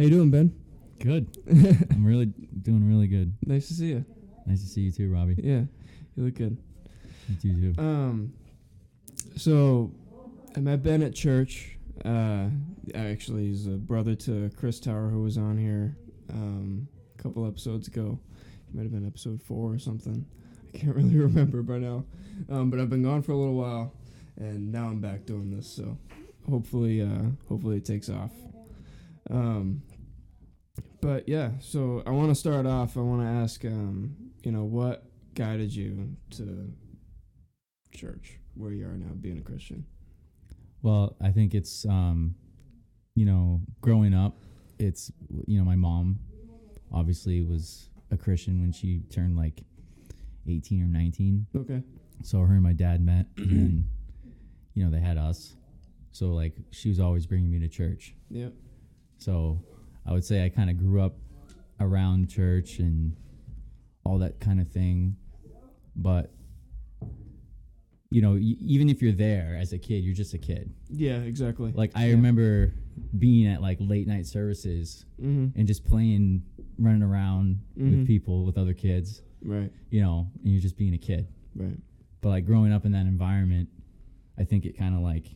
How you doing, Ben? Good. I'm really doing really good. Nice to see you. Nice to see you too, Robbie. Yeah, you look good. You too. too. Um, so I met Ben at church. Uh, actually, he's a brother to Chris Tower, who was on here um, a couple episodes ago. It might have been episode four or something. I can't really remember by now. Um, but I've been gone for a little while, and now I'm back doing this. So hopefully, uh, hopefully it takes off. Um, but yeah, so I want to start off. I want to ask, um, you know, what guided you to church where you are now, being a Christian? Well, I think it's um, you know, growing up, it's you know, my mom obviously was a Christian when she turned like 18 or 19. Okay. So her and my dad met and you know, they had us. So like she was always bringing me to church. Yeah. So I would say I kind of grew up around church and all that kind of thing. But, you know, y- even if you're there as a kid, you're just a kid. Yeah, exactly. Like, I Yeah. remember being at like late night services Mm-hmm. and just playing, running around Mhm. with people, with other kids, Right. you know, and you're just being a kid. Right. But like growing up in that environment, I think it kind of like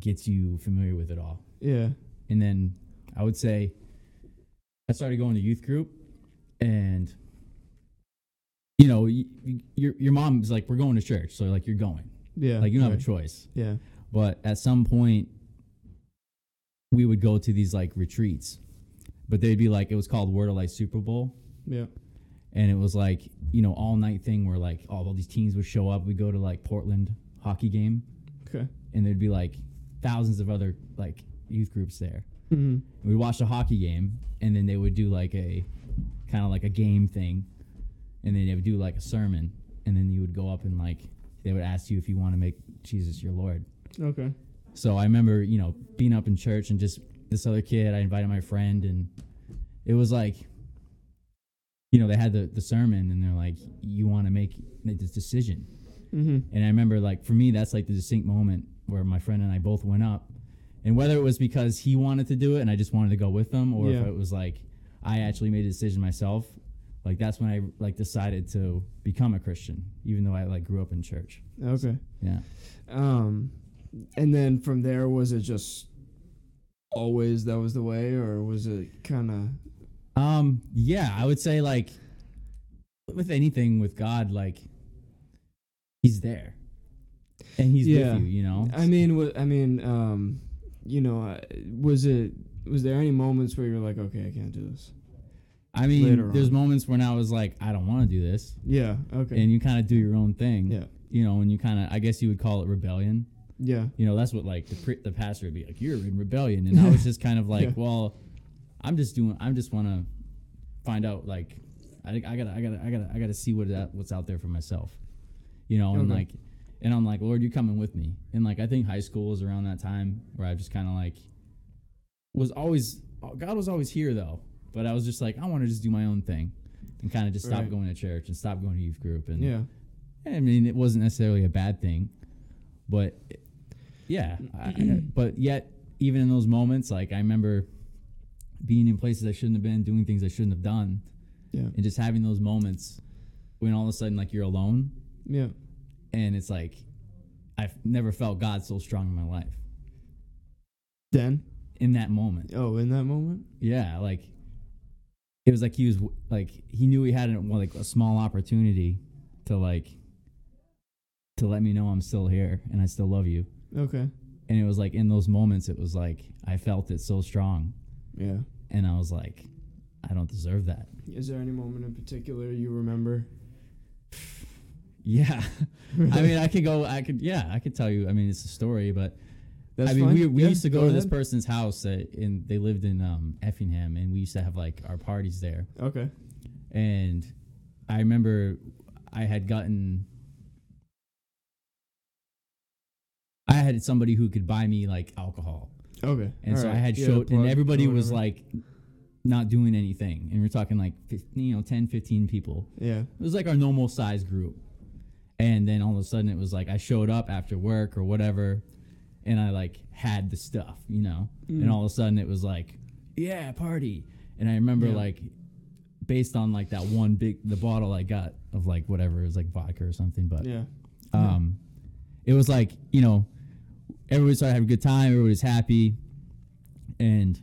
gets you familiar with it all. Yeah. and then I would say I started going to youth group, and you know, y- y- your your mom's like, "We're going to church," so like you're going, Yeah. like you don't right. have a choice. Yeah. But at some point, we would go to these like retreats, but they'd be like, it was called Word of Life Super Bowl, Yeah. and it was like you know all night thing where like all, all these teams would show up. We'd go to like Portland hockey game, Okay. and there'd be like thousands of other like youth groups there. Mm-hmm. we'd watch a hockey game and then they would do like a kind of like a game thing and then they would do like a sermon and then you would go up and like they would ask you if you want to make jesus your lord Okay. so i remember you know being up in church and just this other kid i invited my friend and it was like you know they had the, the sermon and they're like you want to make this decision Mm-hmm. and I remember, like, for me, that's like the distinct moment where my friend and I both went up. And whether it was because he wanted to do it and I just wanted to go with him, or Yeah. if it was like I actually made a decision myself, like, that's when I like decided to become a Christian, even though I like grew up in church. Okay. Yeah. Um, and then from there, was it just always that was the way, or was it kind of? Um, yeah, I would say, like, with anything with God, like, he's there and he's Yeah. with you, you know? I mean, I mean, um, you know, uh, was it? Was there any moments where you're like, okay, I can't do this? I mean, there's moments when I was like, I don't want to do this. Yeah. Okay. And you kind of do your own thing. yeah. you know, and you kind of, I guess you would call it rebellion. Yeah. You know, that's what like the pre- the pastor would be like, you're in rebellion, and I was just kind of like, Yeah. well, I'm just doing, I'm just want to find out like, I, I gotta, I gotta, I gotta, I gotta see what that, what's out there for myself, you know, and like, and I'm like, Lord, you coming with me, and like I think high school was around that time where I just kind of like was always God was always here though, but I was just like, I want to just do my own thing, and kind of just stop Right. going to church and stop going to youth group and Yeah. I mean, it wasn't necessarily a bad thing, but yeah. I, I- but yet, even in those moments, like I remember being in places I shouldn't have been, doing things I shouldn't have done, Yeah. and just having those moments when all of a sudden, like you're alone, Yeah. And it's like I've never felt God so strong in my life. Then. In that moment, Oh, in that moment. yeah, like it was like he was like he knew he had a, like a small opportunity to like to let me know I'm still here and I still love you. Okay. and it was like in those moments it was like i felt it so strong Yeah. and i was like i don't deserve that Is there any moment in particular you remember? Yeah i mean i could go i could yeah i could tell you i mean it's a story but That's i mean fine. we, we Yeah, used to go, go to this ahead. person's house uh, in they lived in um effingham and we used to have like our parties there Okay. and i remember i had gotten i had somebody who could buy me like alcohol Okay. and so I had showed, and everybody was like not doing anything, and we're talking like 15, you know 10, 15 people. Yeah. It was like our normal size group, and then all of a sudden it was like I showed up after work or whatever, and I like had the stuff, you know, Mm. and all of a sudden it was like yeah, party. And I remember Yeah. like based on like that one big the bottle I got of like whatever it was like vodka or something, but Yeah. um, it was like you know everybody started having a good time, everybody was happy, and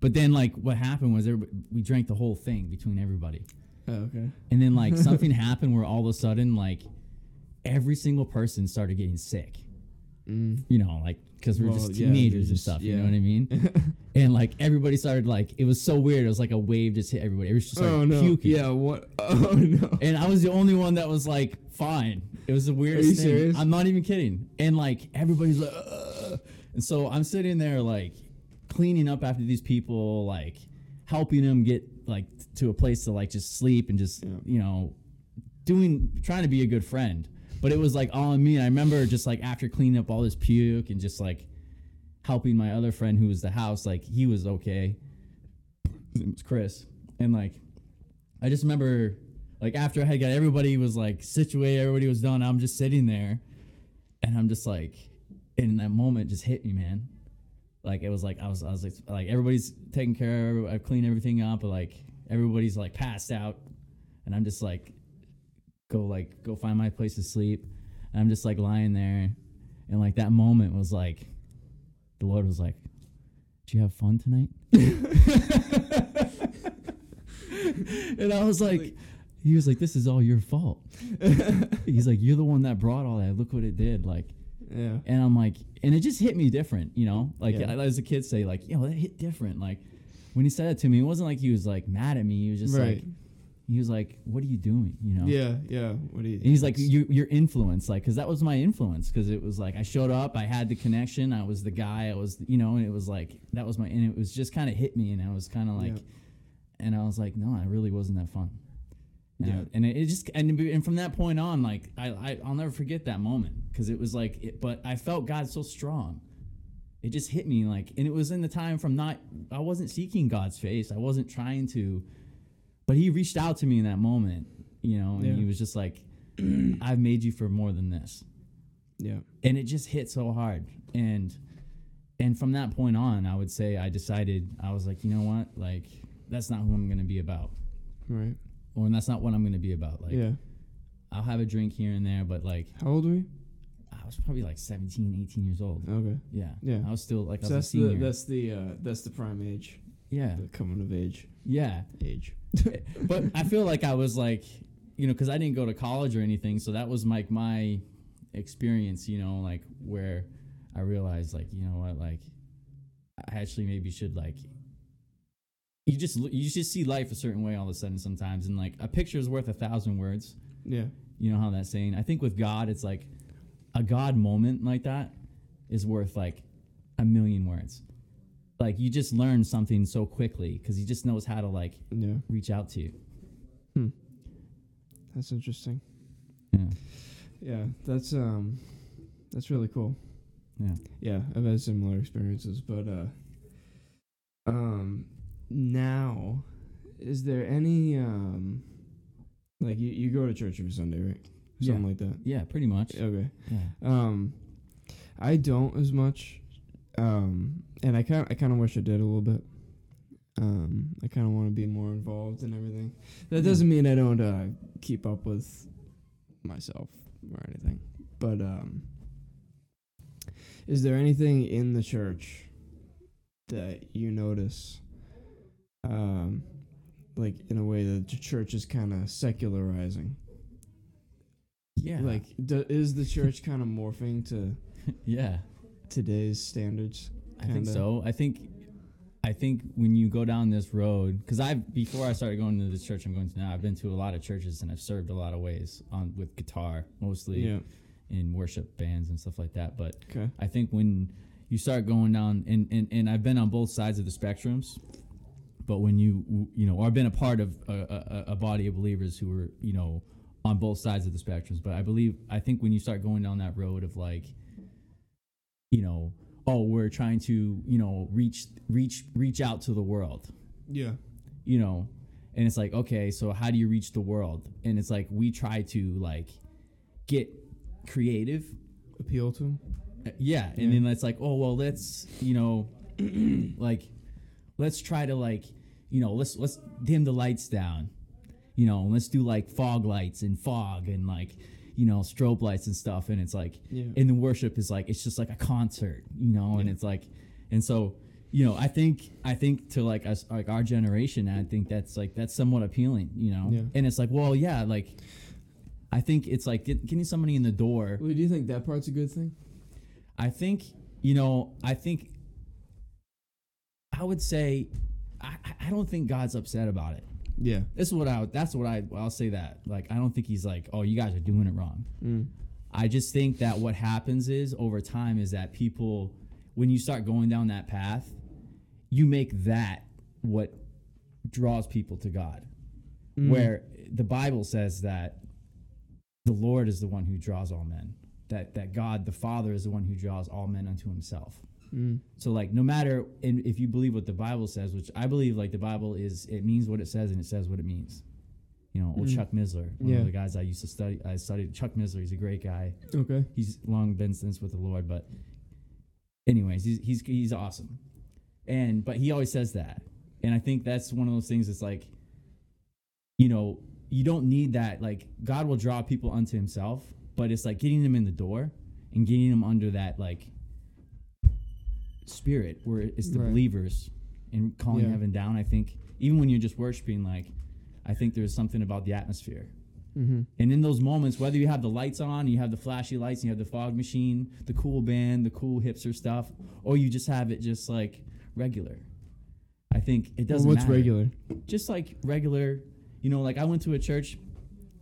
but then like what happened was everybody, we drank the whole thing between everybody, Oh, okay. and then like something happened where all of a sudden like every single person started getting sick, Mm. you know, like because we we're Well, just teenagers they're and stuff, you know what I mean? and like everybody started like it was so weird. It was like a wave just hit everybody. Everybody just started Oh no. puking. Yeah. What? Oh no. And I was the only one that was like, fine. It was the weirdest you thing. serious? I'm not even kidding. And like everybody's like, Ugh. and so I'm sitting there like cleaning up after these people, like helping them get like to a place to like just sleep and just Yeah. you know doing trying to be a good friend. But it was like all on me. And I remember just like after cleaning up all this puke and just like helping my other friend who was the house, like he was okay. It was Chris. And like I just remember like after I had got everybody was like situated, everybody was done. I'm just sitting there and I'm just like in that moment just hit me, man. Like it was like I was I was like, like everybody's taking care of I've cleaned everything up, but like everybody's like passed out and I'm just like go like go find my place to sleep. And I'm just like lying there and like that moment was like the Lord was like, Did you have fun tonight? and I was like, he was like, "This is all your fault." He's like, "You're the one that brought all that. Look what it did." Like, Yeah. and I'm like, and it just hit me different, you know. Like Yeah. as a kid say, like, "Yo, that hit different." Like when he said it to me, it wasn't like he was like mad at me. He was just Right. like, he was like, "What are you doing?" You know. Yeah. Yeah. What do you? And he's like, you, your influence, like, because that was my influence. Because it was like I showed up, I had the connection, I was the guy, I was, you know, and it was like that was my, and it was just kind of hit me, and I was kind of like, Yeah. and I was like, no, I really wasn't that fun. And, I- Yeah. and it, it just, and, and from that point on, like, I, I I'll never forget that moment because it was like, it, but I felt God so strong. It just hit me like, and it was in the time from not, I wasn't seeking God's face, I wasn't trying to, but He reached out to me in that moment, you know, and Yeah. He was just like, I've made you for more than this Yeah. and it just hit so hard and and from that point on i would say i decided i was like you know what like that's not who i'm going to be about Right. or that's not what i'm going to be about like yeah. i'll have a drink here and there but like How old were you? i was probably like 17 18 years old Okay. yeah Yeah. i was still like I was that's a senior the that's the uh, that's the prime age, yeah the coming of age yeah age. but i feel like i was like you know because i didn't go to college or anything so that was like my experience you know like where i realized like you know what like i actually maybe should like you just you just see life a certain way all of a sudden sometimes and like a picture is worth a thousand words Yeah. you know how that's saying i think with god it's like a god moment like that is worth like a million words like you just learn something so quickly because he just knows how to like Yeah. reach out to you That's interesting. yeah Yeah. That's um, that's really cool. yeah Yeah, I've had similar experiences, but uh, um, now, is there any um, like you, you go to church every Sunday, right? Something Yeah. like that. Yeah, pretty much. Okay. Yeah. Um, I don't as much. Um, and I kind I kind of wish I did a little bit. Um, I kind of want to be more involved in everything. That doesn't mean I don't uh, keep up with myself or anything. But um, is there anything in the church that you notice, um, like in a way that the church is kind of secularizing? Yeah. Like, do, is the church kind of morphing to yeah. Today's standards? I think so. I think I think when you go down this road cuz I've before I started going to this church I'm going to now I've been to a lot of churches and I've served a lot of ways on with guitar mostly Yeah. in worship bands and stuff like that but Okay. I think when you start going down and, and, and I've been on both sides of the spectrums, but when you you know, or I've been a part of a, a, a body of believers who were you know on both sides of the spectrums. But I believe I think when you start going down that road of like, you know, oh, we're trying to you know reach reach reach out to the world, Yeah. you know, and it's like okay, so how do you reach the world? And it's like we try to like get creative Appeal to. uh, Yeah, and Yeah. then it's like, oh well, let's you know, like let's try to like, you know, let's let's dim the lights down. You know, let's do like fog lights and fog and like, you know, strobe lights and stuff. And it's like, Yeah. and the worship is like, it's just like a concert, you know, and it's like, and so, you know, I think I think to like us like our generation, I think that's like that's somewhat appealing, you know. Yeah. And it's like, well, yeah, like I think it's like get, getting somebody in the door. Well, do you think that part's a good thing? I think you know. I think I would say I- I don't think God's upset about it. Yeah. This is what I. That's what I. I'll say that. Like I don't think he's like, oh, you guys are doing it wrong. Mm. I just think that what happens is over time is that people, when you start going down that path, you make that what draws people to God. Mm. Where the Bible says that the Lord is the one who draws all men. That that God the Father is the one who draws all men unto Himself. Mm. So like no matter and if you believe what the Bible says, which I believe like the Bible is it means what it says and it says what it means. You know, old Mm. Chuck Missler, one Yeah. of the guys I used to study I studied Chuck Missler, he's a great guy. Okay. He's long been since with the Lord, but anyways, he's he's he's awesome. And but he always says that. And I think that's one of those things that's like you know, you don't need that like God will draw people unto himself, but it's like getting them in the door and getting them under that like spirit where it's the Right. believers and calling Yeah. heaven down. I think even when you're just worshiping, like I think there's something about the atmosphere. Mm-hmm. And in those moments, whether you have the lights on, you have the flashy lights, you have the fog machine, the cool band, the cool hipster stuff, or you just have it just like regular. I think it doesn't what's matter. regular? Just like regular, you know, like I went to a church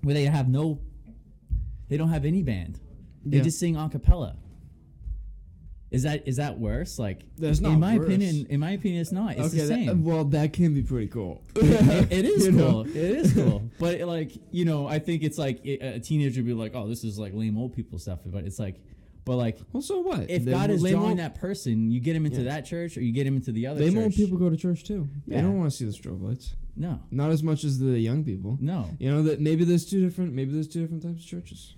where they have no, they don't have any band. They Yeah. just sing a cappella. Is that is that worse? Like That's not in my worse. opinion, in my opinion, it's not. It's the okay. same That, well, that can be pretty cool. it, it is You know? cool. It is cool. But it, like you know, I think it's like it, a teenager would be like, "Oh, this is like lame old people stuff." But it's like, but like Well, so what? if They- God is lame drawing old- that person, you get him into Yeah. that church or you get him into the other lame church. old people go to church too. They Yeah. don't want to see the strobe lights. No, Not as much as the young people. no. You know that maybe there's two different. Maybe there's two different types of churches.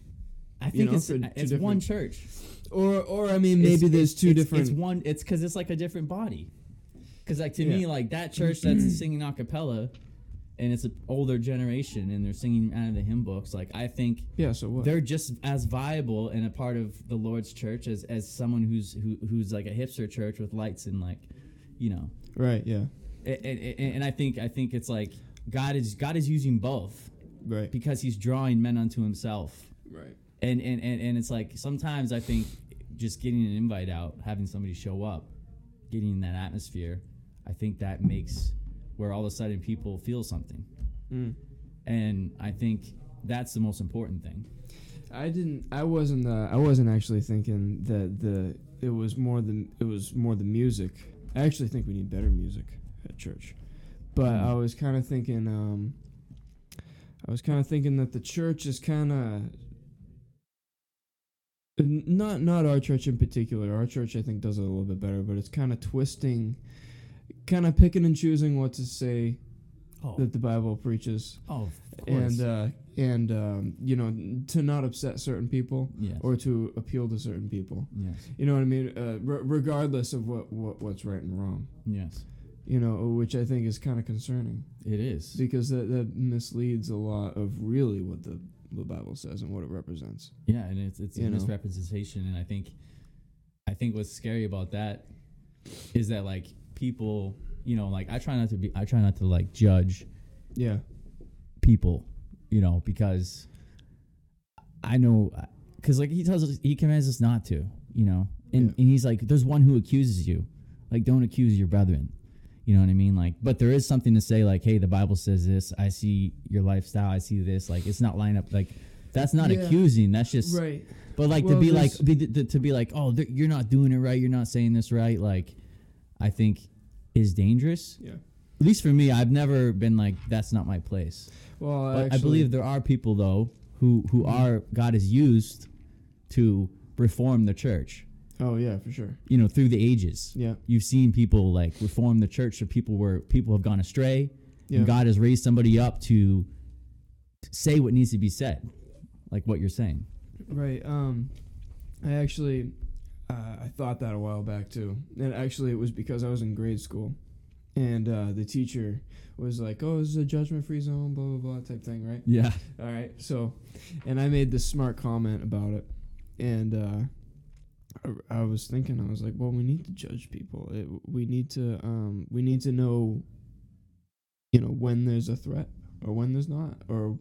I think know, it's for two it's one church. Or, or I mean, It's- maybe there's it's- two it's- different. It's one. It's because it's like a different body. Because like to Yeah. me, like that church that's singing a cappella, and it's an older generation, and they're singing out of the hymn books. Like I think yeah. So what? they're just as viable and a part of the Lord's church as, as someone who's who, who's like a hipster church with lights and like, you know, right. Yeah. and, and, and I think I think it's like God is God is using both Right. because He's drawing men unto Himself, Right. And and, and and it's like sometimes I think just getting an invite out, having somebody show up, getting in that atmosphere, I think that makes where all of a sudden people feel something, Mm. and I think that's the most important thing. I didn't. I wasn't. Uh, I wasn't actually thinking that the. It was more the. It was more the music. I actually think we need better music at church, but Mm. I was kind of thinking. Um, I was kind of thinking that the church is kind of. Not not our church in particular. Our church I think does it a little bit better, but it's kind of twisting, kind of picking and choosing what to say Oh, that the Bible preaches, oh, of course. and uh, and um, you know to not upset certain people yes. or to appeal to certain people. yes. You know what I mean? Uh, re- regardless of what, what what's right and wrong. Yes. You know, which I think is kind of concerning It is. because that, that misleads a lot of really what the, the Bible says and what it represents. Yeah, and it's it's a You know. misrepresentation, and I think, I think what's scary about that is that like people, you know, like I try not to be, I try not to like judge Yeah. people, you know, because I know, because like he tells us, he commands us not to, you know, and Yeah. and he's like, there's one who accuses you, like don't accuse your brethren. You know what I mean? Like, but there is something to say, like, hey, the Bible says this. I see your lifestyle. I see this. Like, it's not line up. Like, that's not Yeah. accusing. That's just Right. but like Well, to be like be, to, to be like, oh, th- you're not doing it right. You're not saying this right. Like, I think is dangerous. Yeah. At least for me, I've never been like, that's not my place. Well, But I believe there are people though who who Mhm. are God has used to reform the church. Oh yeah, for sure. You know, through the ages. Yeah. You've seen people like reform the church, or people where people have gone astray, Yeah. and God has raised somebody up to say what needs to be said, like what you're saying. Right. Um, I actually, uh, I thought that a while back too, and actually it was because I was in grade school, and uh, the teacher was like, "Oh, this is a judgment-free zone," blah blah blah type thing, right? Yeah. All right. So, and I made this smart comment about it, and uh, I, I was thinking, I was like, well, we need to judge people. It, we need to, um, we need to know, you know, when there's a threat or when there's not, or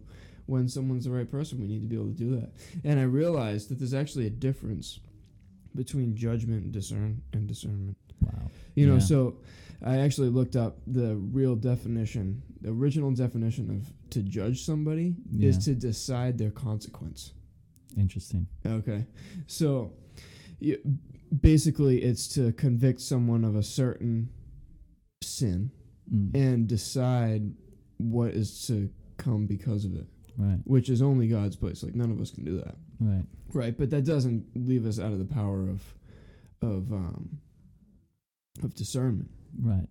when someone's the right person. We need to be able to do that. And I realized that there's actually a difference between judgment and discern and discernment. Wow. You know, Yeah. so I actually looked up the real definition. The original definition of to judge somebody is to decide their consequence. Interesting. Okay. So basically it's to convict someone of a certain sin Mm. and decide what is to come because of it, Right. which is only God's place. Like none of us can do that. Right. Right, but that doesn't leave us out of the power of of um of discernment. Right.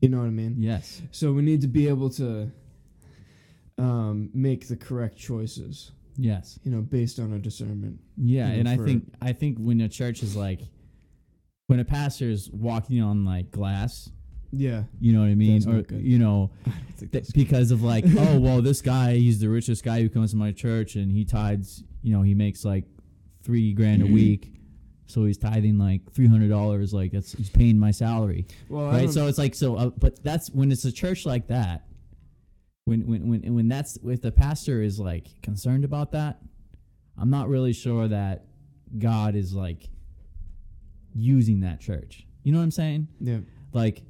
You know what I mean? Yes. So we need to be able to um, make the correct choices, Yes. you know, based on our discernment. Yeah, you know, and I think I think when a church is like when a pastor is walking on like glass, Yeah, you know what I mean, or you know, I don't think that that's because of like, oh well, this guy he's the richest guy who comes to my church, and he tithes, you know, he makes like three grand a week, so he's tithing like three hundred dollars, like that's he's paying my salary, well, right? So it's like so, uh, but that's when it's a church like that. When when when when that's if the pastor is like concerned about that, I'm not really sure that God is like using that church. You know what I'm saying? yeah, Like,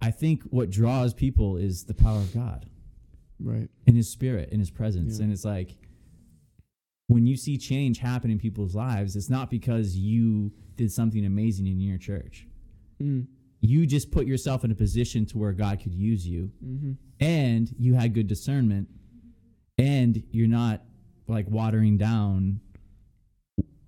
I think what draws people is the power of God right, and His Spirit and His presence, Yeah. and it's like when you see change happen in people's lives, it's not because you did something amazing in your church. mm. You just put yourself in a position to where God could use you, mm-hmm. and you had good discernment, and you're not like watering down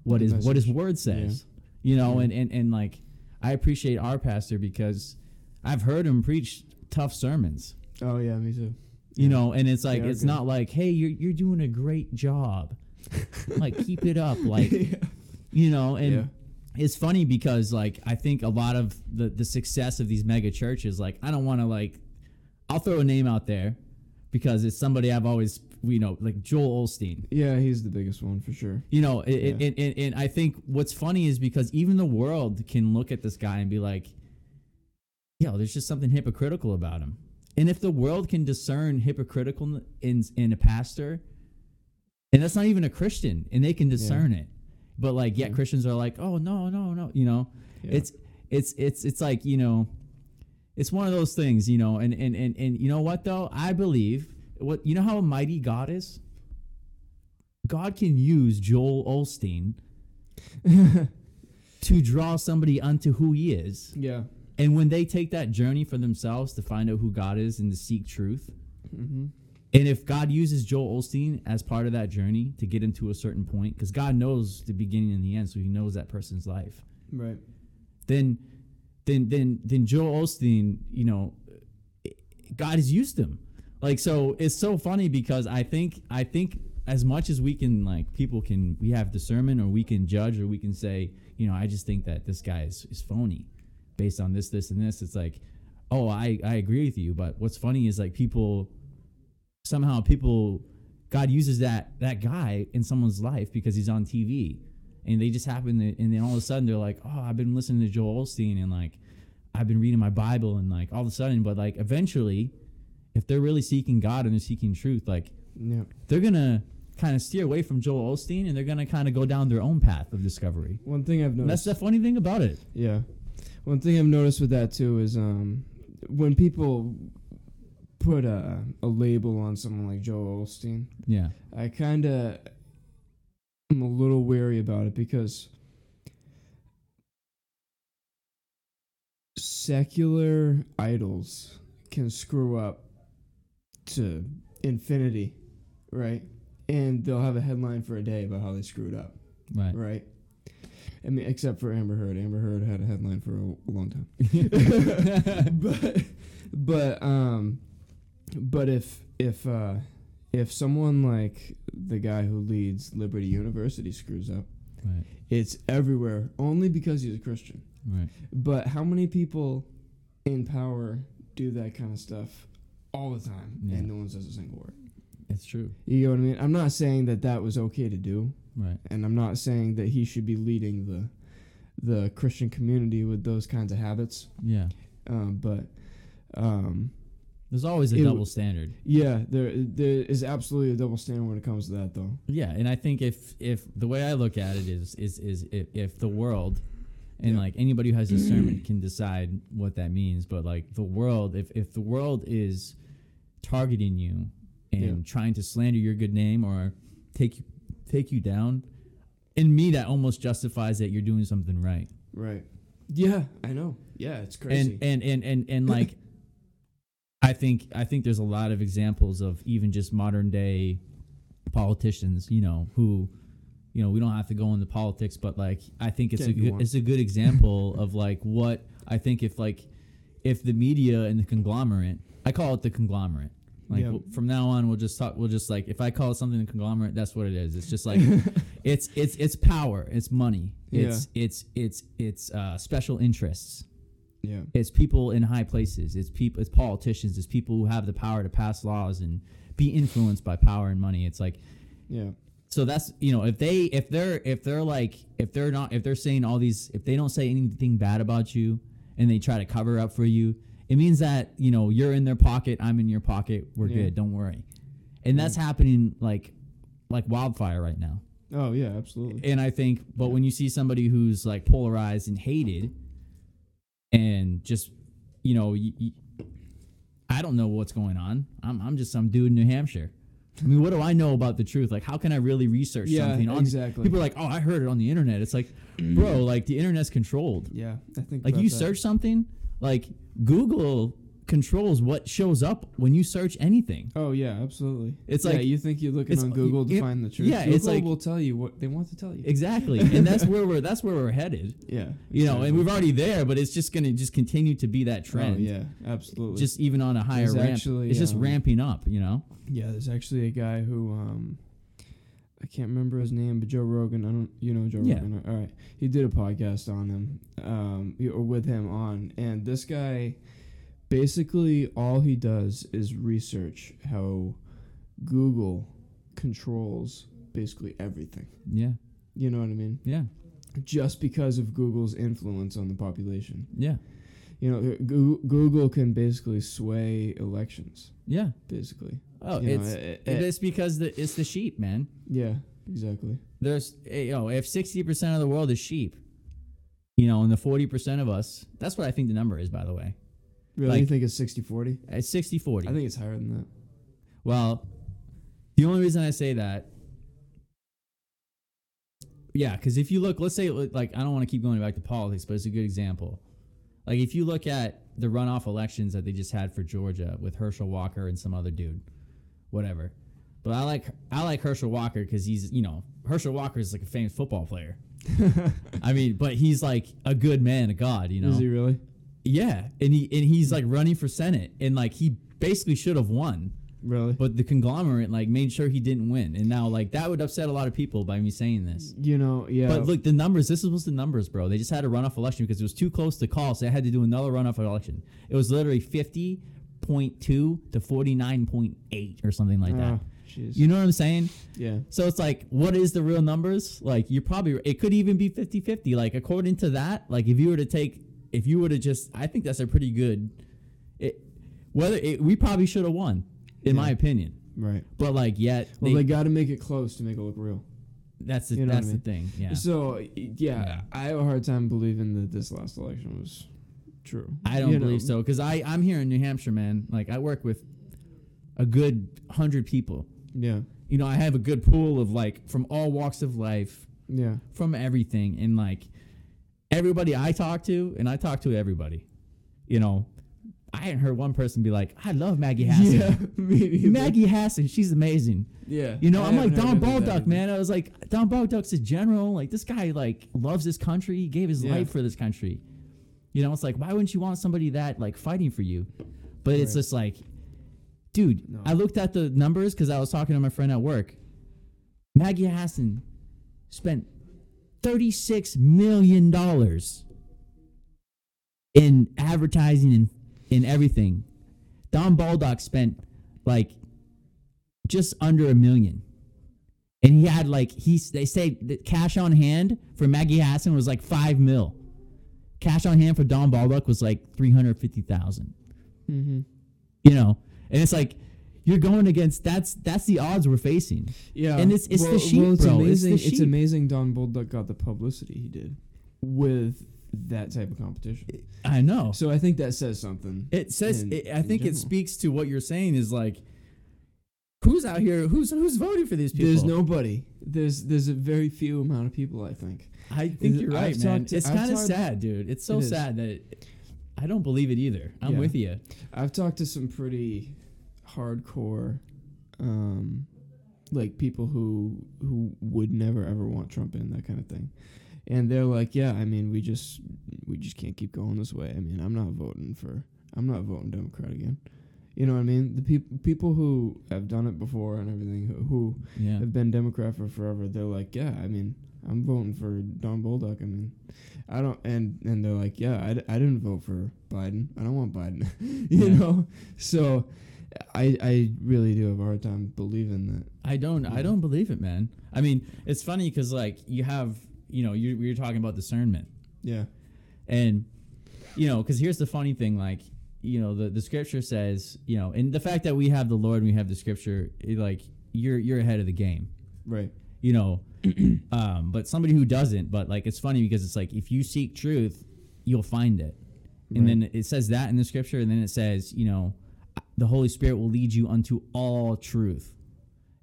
what The is what His. Word says. You know, Yeah. and, and and like I appreciate our pastor because I've heard him preach tough sermons. Oh yeah, me too. You Yeah. know, and it's like it's good. not like, hey, you're you're doing a great job. like keep it up. Like yeah. you know, and Yeah. It's funny because like I think a lot of the the success of these mega churches, like I don't want to like I'll throw a name out there because it's somebody I've always you know like Joel Osteen. yeah, he's the biggest one for sure. You know, it, Yeah. it, and, and I think what's funny is because even the world can look at this guy and be like, yo, there's just something hypocritical about him. And if the world can discern hypocritical in in a pastor, and that's not even a Christian, and they can discern it, but like, yet Yeah. Christians are like, oh no, no, no, you know, Yeah. it's it's it's it's like you know, it's one of those things, you know, and and and and you know what though, I believe what you know how mighty God is. God can use Joel Osteen to draw somebody unto who he is. yeah. And when they take that journey for themselves to find out who God is and to seek truth, Mm-hmm. And if God uses Joel Osteen as part of that journey to get him to a certain point, because God knows the beginning and the end, so he knows that person's life, Right. then then then then Joel Osteen, you know, God has used him. Like so it's so funny because I think I think as much as we can like people can we have discernment or we can judge or we can say, you know, I just think that this guy is, is phony based on this, this, and this. It's like, oh, I, I agree with you. But what's funny is like people somehow people God uses that that guy in someone's life because he's on TV, and they just happen to, and then all of a sudden they're like, oh, I've been listening to Joel Osteen and like I've been reading my Bible and like all of a sudden, but like eventually, if they're really seeking God and they're seeking truth, like Yeah. they're gonna kind of steer away from Joel Osteen and they're gonna kind of go down their own path of discovery. One thing I've And that's the funny thing about it. Yeah. One thing I've noticed with that too is um when people put a a label on someone like Joe Osteen, Yeah. I kind of am a little wary about it because secular idols can screw up to infinity, right? And they'll have a headline for a day about how they screwed up, Right. right? I mean, except for Amber Heard. Amber Heard had a headline for a, a long time. but but um but if if uh if someone like the guy who leads Liberty University screws up, Right. it's everywhere only because he's a Christian. Right. But how many people in power do that kind of stuff all the time, Yeah. and no one says a single word. It's true. You know what I mean? I'm not saying that that was okay to do, Right. and I'm not saying that he should be leading the the Christian community with those kinds of habits. Yeah. Um, but um, There's always a It double standard. yeah, there there is absolutely a double standard when it comes to that, though. Yeah, and I think if if the way I look at it is is is if, if the world and Yeah. like anybody who has discernment can decide what that means, but like the world, if if the world is targeting you and Yeah. trying to slander your good name or take you take you down, in me that almost justifies that you're doing something right. Right. Yeah, I know. Yeah, it's crazy. and and and and, and like i think i think there's a lot of examples of even just modern day politicians you know who you know we don't have to go into politics but like i think it's Can't a good, it's a good example of like what i think if like if the media and the conglomerate i call it the conglomerate. Like Yeah. from now on we'll just talk we'll just like if i call it something a conglomerate that's what it is. It's just like it's it's it's power. It's money. It's it's it's it's uh special interests yeah. it's people in high places. It's people. It's politicians. It's people who have the power to pass laws and be influenced by power and money. It's like Yeah. so that's you know if they if they're if they're like if they're not if they're saying all these if they don't say anything bad about you and they try to cover up for you, it means that you know you're in their pocket. I'm in your pocket. We're Yeah. good. Don't worry. And that's happening like like wildfire right now. Oh yeah, absolutely. And I think, but when you see somebody who's like polarized and hated, and just, you know, y y I don't know what's going on. I'm, I'm just some dude in New Hampshire. I mean, what do I know about the truth? Like, how can I really research Yeah, something? On, exactly. People are like, oh, I heard it on the internet. It's like, bro, like the internet's controlled. Yeah, I think Like you that. search something, like Google controls what shows up when you search anything. Oh yeah, absolutely. It's yeah, like- you think you're looking on Google to it- find the truth. yeah, Google it's like- will tell you what they want to tell you. Exactly, and that's where we're that's where we're headed. yeah, You know, and we're already there, but it's just going to just continue to be that Oh trend. yeah, absolutely. Just even on a higher There's ramp, actually, it's just um, ramping up. You know. yeah, there's actually a guy who um, I can't remember his name, but Joe Rogan. I don't, you know Joe Yeah. Rogan. All right, he did a podcast on him, um, or with him on, and this guy, basically all he does is research how Google controls basically everything. Yeah. You know what I mean? Yeah. Just because of Google's influence on the population. Yeah. You know, Goo- Google can basically sway elections. Yeah. Basically. Oh, You know, it's eh, eh, it- eh. it- it's because the it's the sheep, man. Yeah, exactly. There's eh, you know if sixty percent of the world is sheep, you know, and the forty percent of us, that's what I think the number is, by the way. Really? you think it's 60 40? It's 60 40. I think it's higher than that. Well, the only reason I say that, yeah, because if you look, let's say, like, I don't want to keep going back to politics, but it's a good example. Like, if you look at the runoff elections that they just had for Georgia with Herschel Walker and some other dude, whatever. But I like I like Herschel Walker because he's you know Herschel Walker is like a famous football player. I mean, but he's like a good man, a god, you know. Is he really? Yeah, and he and he's hmm. like running for senate, and like he basically should have won, Really? but the conglomerate like made sure he didn't win, and now like that would upset a lot of people by me saying this. you know, yeah. But look, the numbers. This was the numbers, bro. They just had a runoff election because it was too close to call, so they had to do another runoff election. It was literally fifty point two to forty nine point eight or something like that. Ah, jeez. You know what I'm saying? yeah. So it's like, what is the real numbers? Like, you're probably, it could even be 50 50. Like, according to that, like, if you were to take, if you would have just, I think that's a pretty good, it, whether it, we probably should have won, in my opinion. Right. But, like, yet, Well, they, they got to make it close to make it look real. that's the, you know what I that's mean. the thing. Yeah. So, yeah, Yeah. I have a hard time believing that this last election was true. I don't You know, believe so because I I'm here in New Hampshire, man. Like I work with a good hundred people. Yeah. You know, I have a good pool of like from all walks of life, Yeah. from everything, and like everybody I talk to, and I talk to everybody. You know, I hadn't heard one person be like, "I love Maggie Hassan." Yeah. Maggie Hassan, she's amazing. Yeah. You know, I I'm like Don heard any of that Bolduc, man. I was like, Don Bolduc's a general. Like this guy, like loves this country. He gave his Yeah. life for this country. You know, it's like, why wouldn't you want somebody that like fighting for you? But it's just like, dude, No. I looked at the numbers because I was talking to my friend at work. Maggie Hassan spent thirty-six million dollars in advertising and in everything. Don Bolduc spent like just under a million. And he had like he's they say that cash on hand for Maggie Hassan was like five mil. Cash on hand for Don Bolduc was like three hundred fifty thousand. Mm-hmm. You know, and it's like you're going against that's that's the odds we're facing. Yeah, And it's- it's the well, sheep, well, it's bro. It's the Amazing. It's, sheep. amazing. Don Bolduc got the publicity he did with that type of competition. I know. So I think that says something. It says in- it, I in think it speaks to what you're saying is like who's out here who's who's voting for these people? There's nobody. There's there's a very few amount of people. I think. I think Is- you're I've right, man. to- it's kind of sad, dude. It's so It sad that I don't believe it either. I'm Yeah. with you. I've talked to some pretty hardcore, um, like people who who would never ever want Trump in that kind of thing, and they're like, yeah, I mean, we just we just can't keep going this way. I mean, I'm not voting for I'm not voting Democrat again. You know what I mean? The people people who have done it before and everything who, who Yeah. have been Democrat for forever, they're like, yeah, I mean, I'm voting for Don Bolduc. I mean, I don't, and and they're like, yeah, I, d- I didn't vote for Biden. I don't want Biden. you Yeah. know, so I I really do have a hard time believing that. I don't I don't believe it, man. I mean, it's funny cuz like you have, you know, you were talking about discernment. Yeah, And you know, cuz here's the funny thing like you know the, the scripture says you know and the fact that we have the lord and we have the scripture it, like you're you're ahead of the game right. you know um but somebody who doesn't but like it's funny because it's like if you seek truth you'll find it and Right. then it says that in the scripture and then it says you know the holy spirit will lead you unto all truth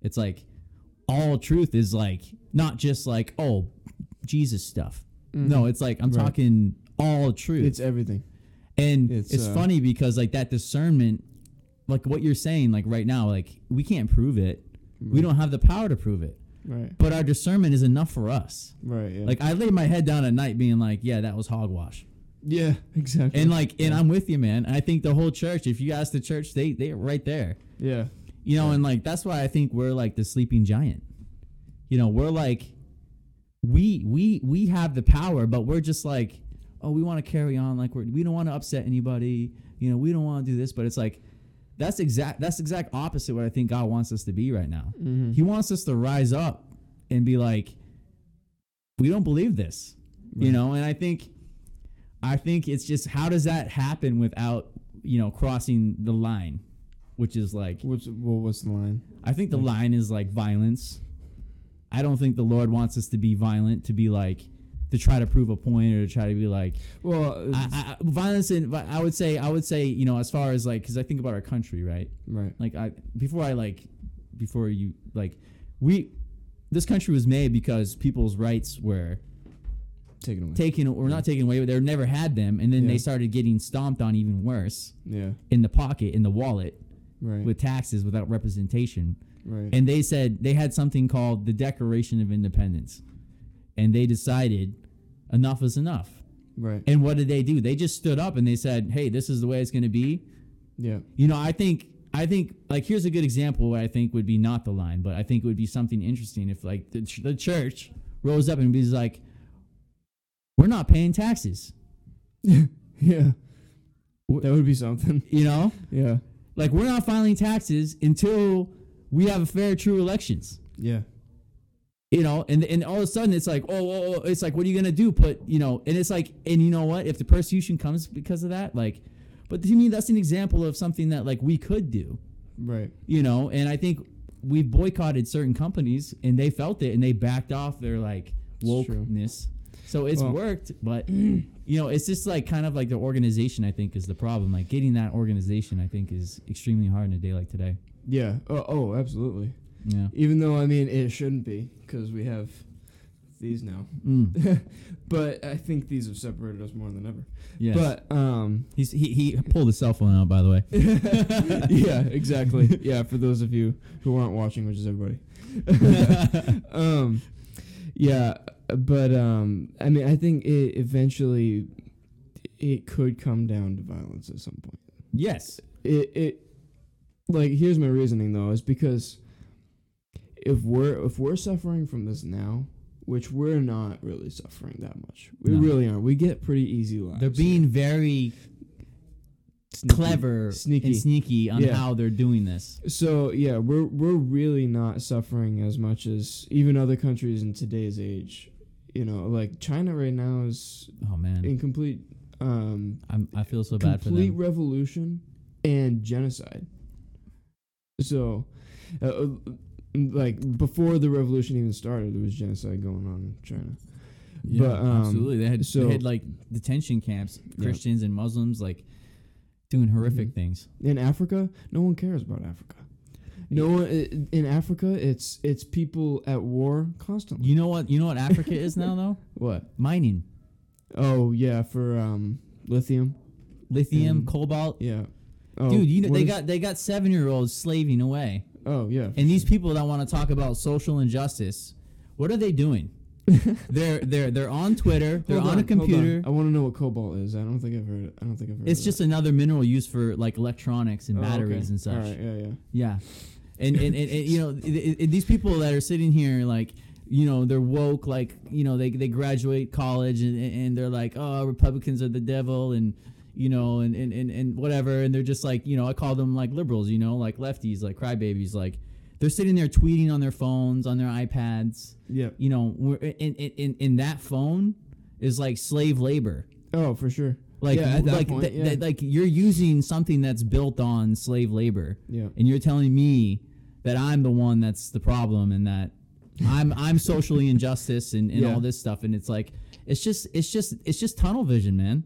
it's like all truth is like not just like oh jesus stuff no it's like i'm Mm-hmm. Right. talking all truth It's everything. and It's, it's, uh, funny because like that discernment, like what you're saying, like right now, like we can't prove it. We don't have the power to prove it. Right. But our discernment is enough for us. Right. Yeah. Like I lay my head down at night being like, yeah, that was hogwash. Yeah. Exactly. And like and I'm with you, man. I think the whole church, if you ask the church, they they're right there. yeah. You know, and like that's why I think we're like the sleeping giant. You know, we're like we we we have the power, but we're just like, oh, we want to carry on like we're we don't want to upset anybody. You know, we don't want to do this, but it's like that's exact that's exact opposite what I think God wants us to be right now. Mm-hmm. He wants us to rise up and be like, we don't believe this, you know. And I think, I think it's just how does that happen without you know crossing the line, which is like What's well, what's the line? I think the line is like violence. I don't think the Lord wants us to be violent to be like to try to prove a point or to try to be like Well, I, I, violence. And I would say I would say you know as far as like because I think about our country right right. like I before I like before you like we this country was made because people's rights were Take it away. taken or not taken away but they never had them and then Yeah. they started getting stomped on even worse yeah. in the pocket in the wallet Right. with taxes without representation right. and they said they had something called the Declaration of Independence, and they decided enough is enough. right. And what did they do? They just stood up and they said, "Hey, this is the way it's going to be." yeah. You know, I think I think like here's a good example what I think would be not the line, but I think it would be something interesting if like the, ch- the church rose up and was like, "We're not paying taxes," Yeah. That would be something. you know, Yeah. like we're not filing taxes until we have a fair, true elections. Yeah. you know, and and all of a sudden it's like, oh, oh, oh, it's like, what are you gonna do? Put, you know, and it's like, and you know what? If the persecution comes because of that, like, but to me, that's an example of something that like we could do, Right. you know, and I think we've boycotted certain companies and they felt it and they backed off their like wokeness. So it's Well- worked, but you know, it's just like kind of like the organization. I think is the problem. Like getting that organization, I think, is extremely hard in a day like today. Yeah. Oh, oh, absolutely. Yeah. Even though I mean it shouldn't be because we have these now, Mm. but I think these have separated us more than ever. Yeah. But um, He's, he he pulled his cell phone out, by the way. yeah, exactly. Yeah, for those of you who aren't watching, which is everybody. um, yeah, but um, I mean, I think it eventually it could come down to violence at some point. yes. It it like here's my reasoning though is because if we're if we're suffering from this now, which we're not really suffering that much, we No. really aren't. We get pretty easy lives. They're being very sneaky- clever sneaky. and sneaky on Yeah. how they're doing this. So yeah, we're we're really not suffering as much as even other countries in today's age. You know, like China right now is Oh man, in complete um I'm, I feel so bad for them. complete revolution and genocide. So, uh, uh, like before the revolution even started, there was genocide going on in China. Yeah, but, um, absolutely. They had so- they had like detention camps, Yeah. Christians and Muslims like doing horrific Mhm. things. In Africa, no one cares about Africa. No one in Africa. It's it's people at war constantly. You know what? You know what Africa is now though? What? Mining, Oh yeah, for um lithium. lithium, And- cobalt. Yeah. Oh, Dude, you know they got they got seven year olds slaving away, Oh yeah. and these people that want to talk about social injustice, what are they doing? they're they're they're on Twitter. They're Hold on, a hold on. computer. I want to know what cobalt is. I don't think I've heard. It. I don't think I've heard. It's just it. another mineral used for like electronics and Oh, batteries okay. and such. All right. Yeah. Yeah. Yeah, and and, and, and you know i i these people that are sitting here like you know they're woke like you know they they graduate college and and they're like oh Republicans are the devil and you know and and, and and whatever and they're just like you know I call them like liberals you know like lefties like crybabies like they're sitting there tweeting on their phones on their iPads Yeah. you know in in, in that phone is like slave labor Oh, for sure. Like Yeah, like point, th- yeah. th- like you're using something that's built on slave labor Yeah. and you're telling me that I'm the one that's the problem and that I'm I'm socially injustice and, and Yeah. all this stuff and it's like it's just it's just it's just tunnel vision man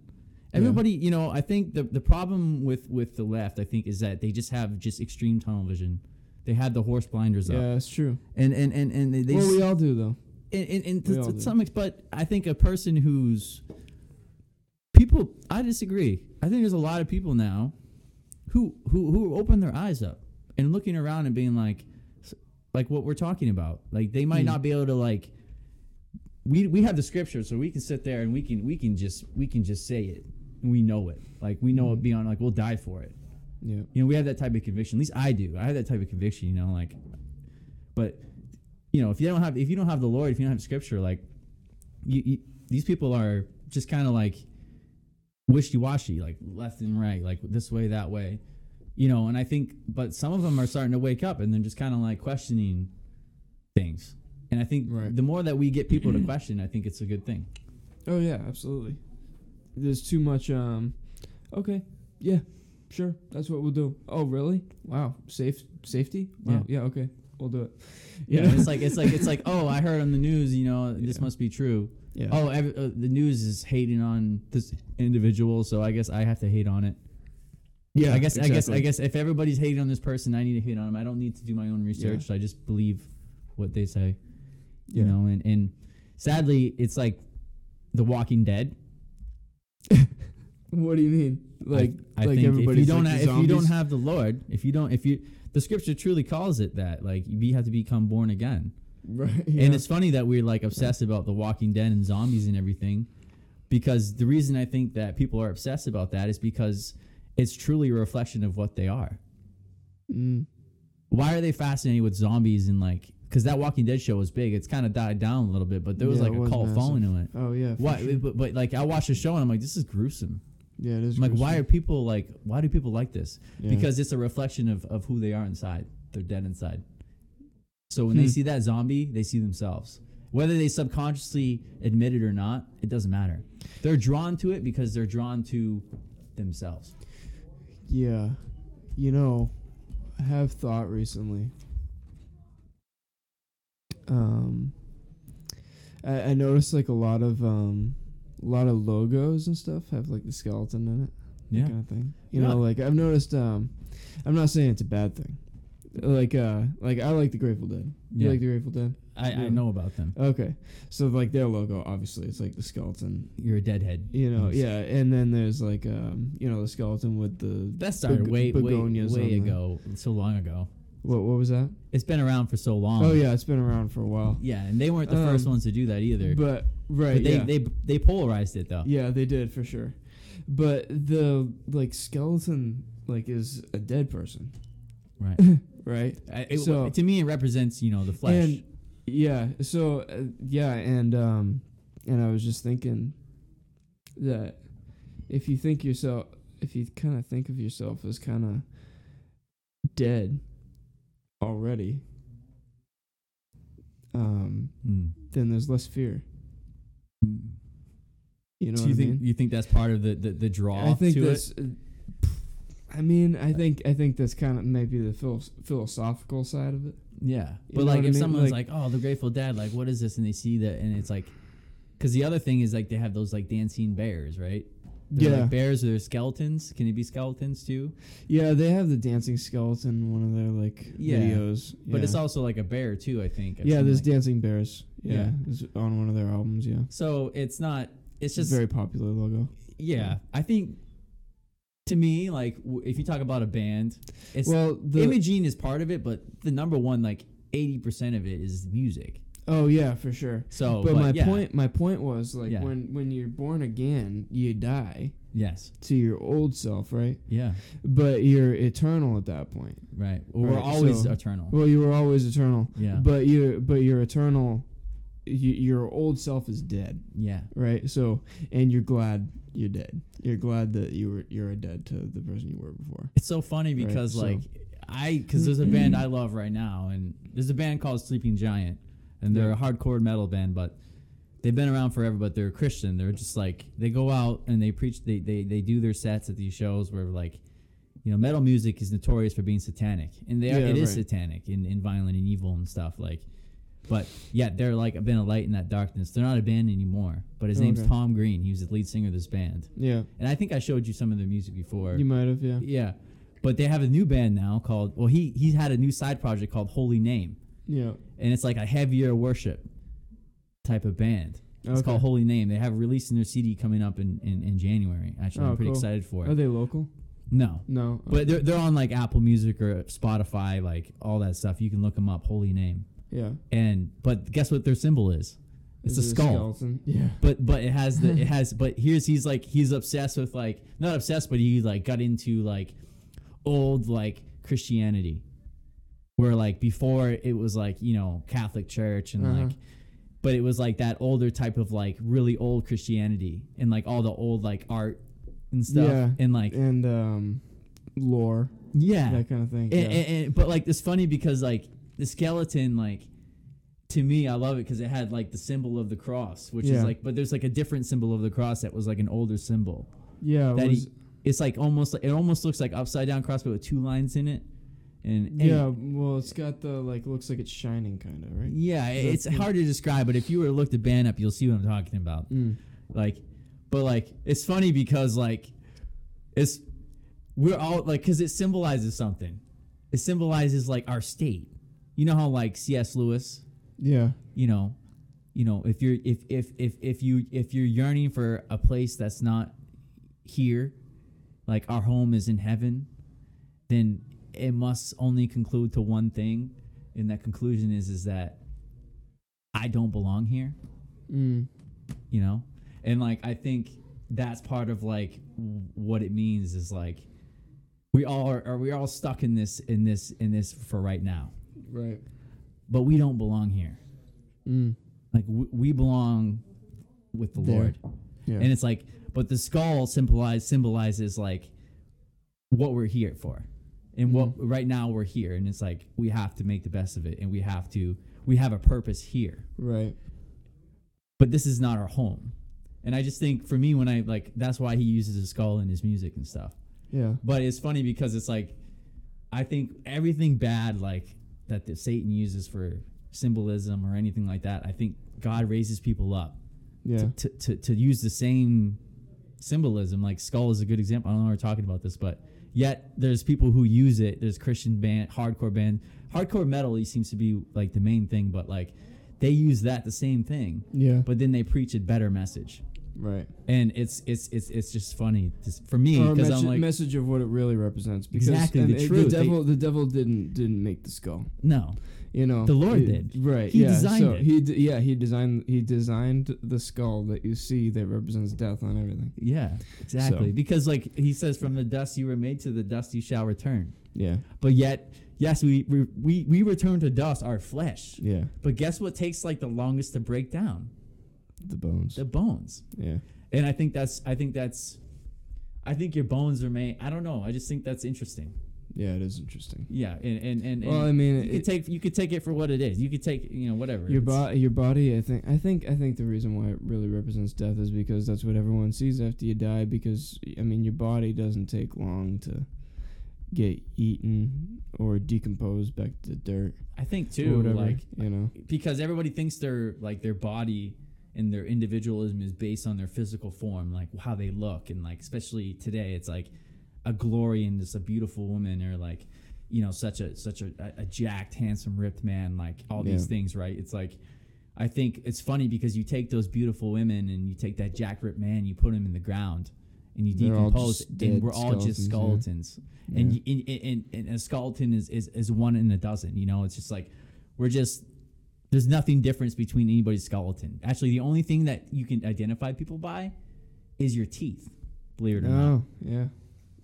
everybody you know I think the the problem with with the left I think is that they just have just extreme tunnel vision they have the horse blinders Yeah, up that's true. and and and, and they, they well, we all do though. and, and, and to, to some extent, but I think a person who's people, I disagree. I think there's a lot of people now who who who open their eyes up and looking around and being like, like what we're talking about. Like they might Hmm. not be able to like. We we have the scripture, so we can sit there and we can we can just we can just say it. And we know it. Like we know it beyond. Like we'll die for it. Yeah. You know, we have that type of conviction. At least I do. I have that type of conviction. You know, like, but you know, if you don't have if you don't have the Lord, if you don't have Scripture, like, you, you these people are just kind of like wishy washy, like left and right, like this way, that way. You know, and I think, but some of them are starting to wake up and then just kind of like questioning things. And I think Right. the more that we get people to question, I think it's a good thing. Oh yeah, absolutely. There's too much. Um. Okay. Yeah. Sure. That's what we'll do. Oh really? Wow. Safe. Safety. Wow. Yeah. okay. We'll do it. Yeah, it's like it's like it's like oh, I heard on the news, you know, this must be true. Yeah. Oh, every, uh, the news is hating on this individual, so I guess I have to hate on it. yeah. I guess I guess I guess if everybody's hating on this person, I need to hate on him. I don't need to do my own research. Yeah. I just believe what they say. Yeah. You know, and and sadly, it's like The Walking Dead. What do you mean? Like, I, I like think if you don't like ha- if you don't have the Lord, if you don't if you the scripture truly calls it that like you have to become born again. Right, yeah. And it's funny that we're like obsessed about the Walking Dead and zombies and everything, because the reason I think that people are obsessed about that is because it's truly a reflection of what they are. Mm. Why are they fascinated with zombies and like? Because that Walking Dead show was big. It's kind of died down a little bit, but there was Yeah, like a cult following to it. Oh yeah. Why? sure. But, but like I watched the show and I'm like, this is gruesome. Yeah, it is. I'm like, why are people like? Why do people like this? Yeah. Because it's a reflection of of who they are inside. They're dead inside. So when they Hmm. see that zombie, they see themselves. Whether they subconsciously admit it or not, it doesn't matter. They're drawn to it because they're drawn to themselves. Yeah. You know, I have thought recently. Um I, I noticed like a lot of um a lot of logos and stuff have like the skeleton in it. Yeah. Kind of thing. You Yeah. know, like I've noticed um I'm not saying it's a bad thing. Like uh like I like the Grateful Dead. You Yeah. like the Grateful Dead? I, I Yeah. know about them. Okay. So like their logo obviously it's like the skeleton. You're a deadhead. You know, yeah, and then there's like um you know the skeleton with the That started beg- way, way, begonias way on the- ago, so long ago. What what was that? It's been around for so long. Oh yeah, it's been around for a while. Yeah, and they weren't the first Um, ones to do that either. But right, But they, yeah. they they polarized it though. yeah, they did for sure. But the like skeleton like is a dead person, Right. right? It- So- to me, it represents you know the flesh. And yeah, so uh, yeah, and um and I was just thinking that if you think yourself if you kind of think of yourself as kind of dead already, um, Mm. then there's less fear. Mm. You know so you I think mean? you think that's part of the the, the draw I think to that's. it? I mean, I think I think that's kind of maybe the phil- philosophical side of it. Yeah, You but like what I if mean? someone's Like- like, "Oh, the Grateful Dead," like, what is this? And they see that, and it's like, because the other thing is like they have those like dancing bears, right? They're Yeah. like bears. Or skeletons. Can it be skeletons too? Yeah, they have the dancing skeleton in one of their like Yeah. videos. But it's also like a bear too. I think. I've yeah, there's like- dancing bears. Yeah, Yeah. on one of their albums. Yeah, so it's not. It's it's just a very popular logo. yeah. I think to me, like w- if you talk about a band, it's well, the imaging is part of it, but the number one like eighty percent of it is music. oh yeah, for sure. So, but, my yeah, point, my point was like Yeah. when when you're born again, you die yes, to your old self, right? yeah, But you're eternal at that point. right. We're always so- eternal. Well, you were always eternal. Yeah, But you but you're eternal. You, your old self is dead, yeah, right? So, and you're glad you're dead. You're glad that you were you're dead to the person you were before. It's so funny Right, because so- like I because there's a band I love right now, and there's a band called Sleeping Giant, and they're Yeah. a hardcore metal band, but they've been around forever. But they're Christian. They're just like they go out and they preach. They they they do their sets at these shows where like. You know, metal music is notorious for being satanic, and they are, Yeah, it is right. satanic and, and violent and evil and stuff. Like, but yet they're like been a light in that darkness. They're not a band anymore. But his name's Okay. Tom Green. He was the lead singer of this band, Yeah, and I think I showed you some of their music before. you might have. Yeah, Yeah. But they have a new band now called well he he's had a new side project called Holy Name. yeah. And it's like a heavier worship type of band. It's Okay. called Holy Name. They have releasing their CD coming up in, in, in January. Actually, Oh, I'm pretty cool. excited for it. Are they local? No. No. But they're, they're on like Apple Music or Spotify, like all that stuff. You can look them up, Holy Name. Yeah. And but guess what their symbol is? It's Is a skull. skeleton? Yeah. But but it has the it has but here's he's like he's obsessed with like not obsessed but he like got into like old like Christianity where like before it was like you know Catholic Church and Uh-huh. like but it was like that older type of like really old Christianity and like all the old like art and stuff Yeah. and like And um, lore, yeah that kind of thing. and, yeah. and, and- but like it's funny because like the skeleton like to me i love it because it had like the symbol of the cross which is like but there's like a different symbol of the cross that was like an older symbol yeah. it that was- he, it's like almost it almost looks like upside down cross but with two lines in it and yeah. Well, it's got the like looks like it's shining, kind of right. yeah it's hard to describe but if you were to look the band up you'll see what i'm talking about Mm. like but like it's funny because like it's we're all like because it symbolizes something it symbolizes like our state you know how like cs lewis Yeah. you know you know if you're if if if if you if you're yearning for a place that's not here like our home is in heaven then it must only conclude to one thing and that conclusion is is that i don't belong here Mm. you know and like i think that's part of like what it means is like we all are, are we all stuck in this in this in this for right now Right. but we don't belong here Mm. like we, we belong with the There. lord Yeah. and it's like but the skull symbolize symbolizes like what we're here for and what Mm-hmm. right now we're here and it's like we have to make the best of it and we have to we have a purpose here right. but this is not our home and i just think for me when i like that's why he uses a skull in his music and stuff Yeah. but it's funny because it's like i think everything bad like that the satan uses for symbolism or anything like that i think god raises people up Yeah. to, to, to use the same symbolism. Like skull is a good example. I don't know if we're talking about this but yet there's people who use it. There's christian band hardcore band. Hardcore metal he seems to be like the main thing but like they use that the same thing. Yeah. but then they preach a better message right. and it's it's it's it's just funny just for me because message, i'm like message of what it really represents. Because Exactly, the it- truth. The They- devil, the devil didn't didn't make the skull. no You know, The Lord It- did. Right. He yeah. designed so it. he d- yeah he designed he designed the skull that you see that represents death on everything. yeah exactly So- because like he says from the dust you were made to the dust you shall return Yeah. but yet yes we we we, we return to dust our flesh Yeah. but guess what takes like the longest to break down The bones. the bones yeah. and i think that's i think that's I think your bones are made. I don't know. I just think that's interesting. Yeah, it is interesting. Yeah, and and and, Well, and I mean, you it- could take you could take it for what it is. You could take you know whatever. Your body, your body. I think, I think, I think the reason why it really represents death is because that's what everyone sees after you die. Because I mean, your body doesn't take long to get eaten or decompose back to dirt I think too, whatever. like you know, because everybody thinks their like their body and their individualism is based on their physical form, like how they look, and like especially today, it's like a glory in just a beautiful woman or like you know such a such a, a jacked, handsome, ripped man, like all these things, right? It's like I think it's funny because you take those beautiful women and you take that jack ripped man, you put him in the ground. And you They're decompose, and we're all just skeletons, skeletons. And, Yeah. y- and, and, and a skeleton is, is, is one in a dozen. You know, it's just like we're just there's nothing difference between anybody's skeleton. Actually, the only thing that you can identify people by is your teeth. Believe it or not. oh yeah,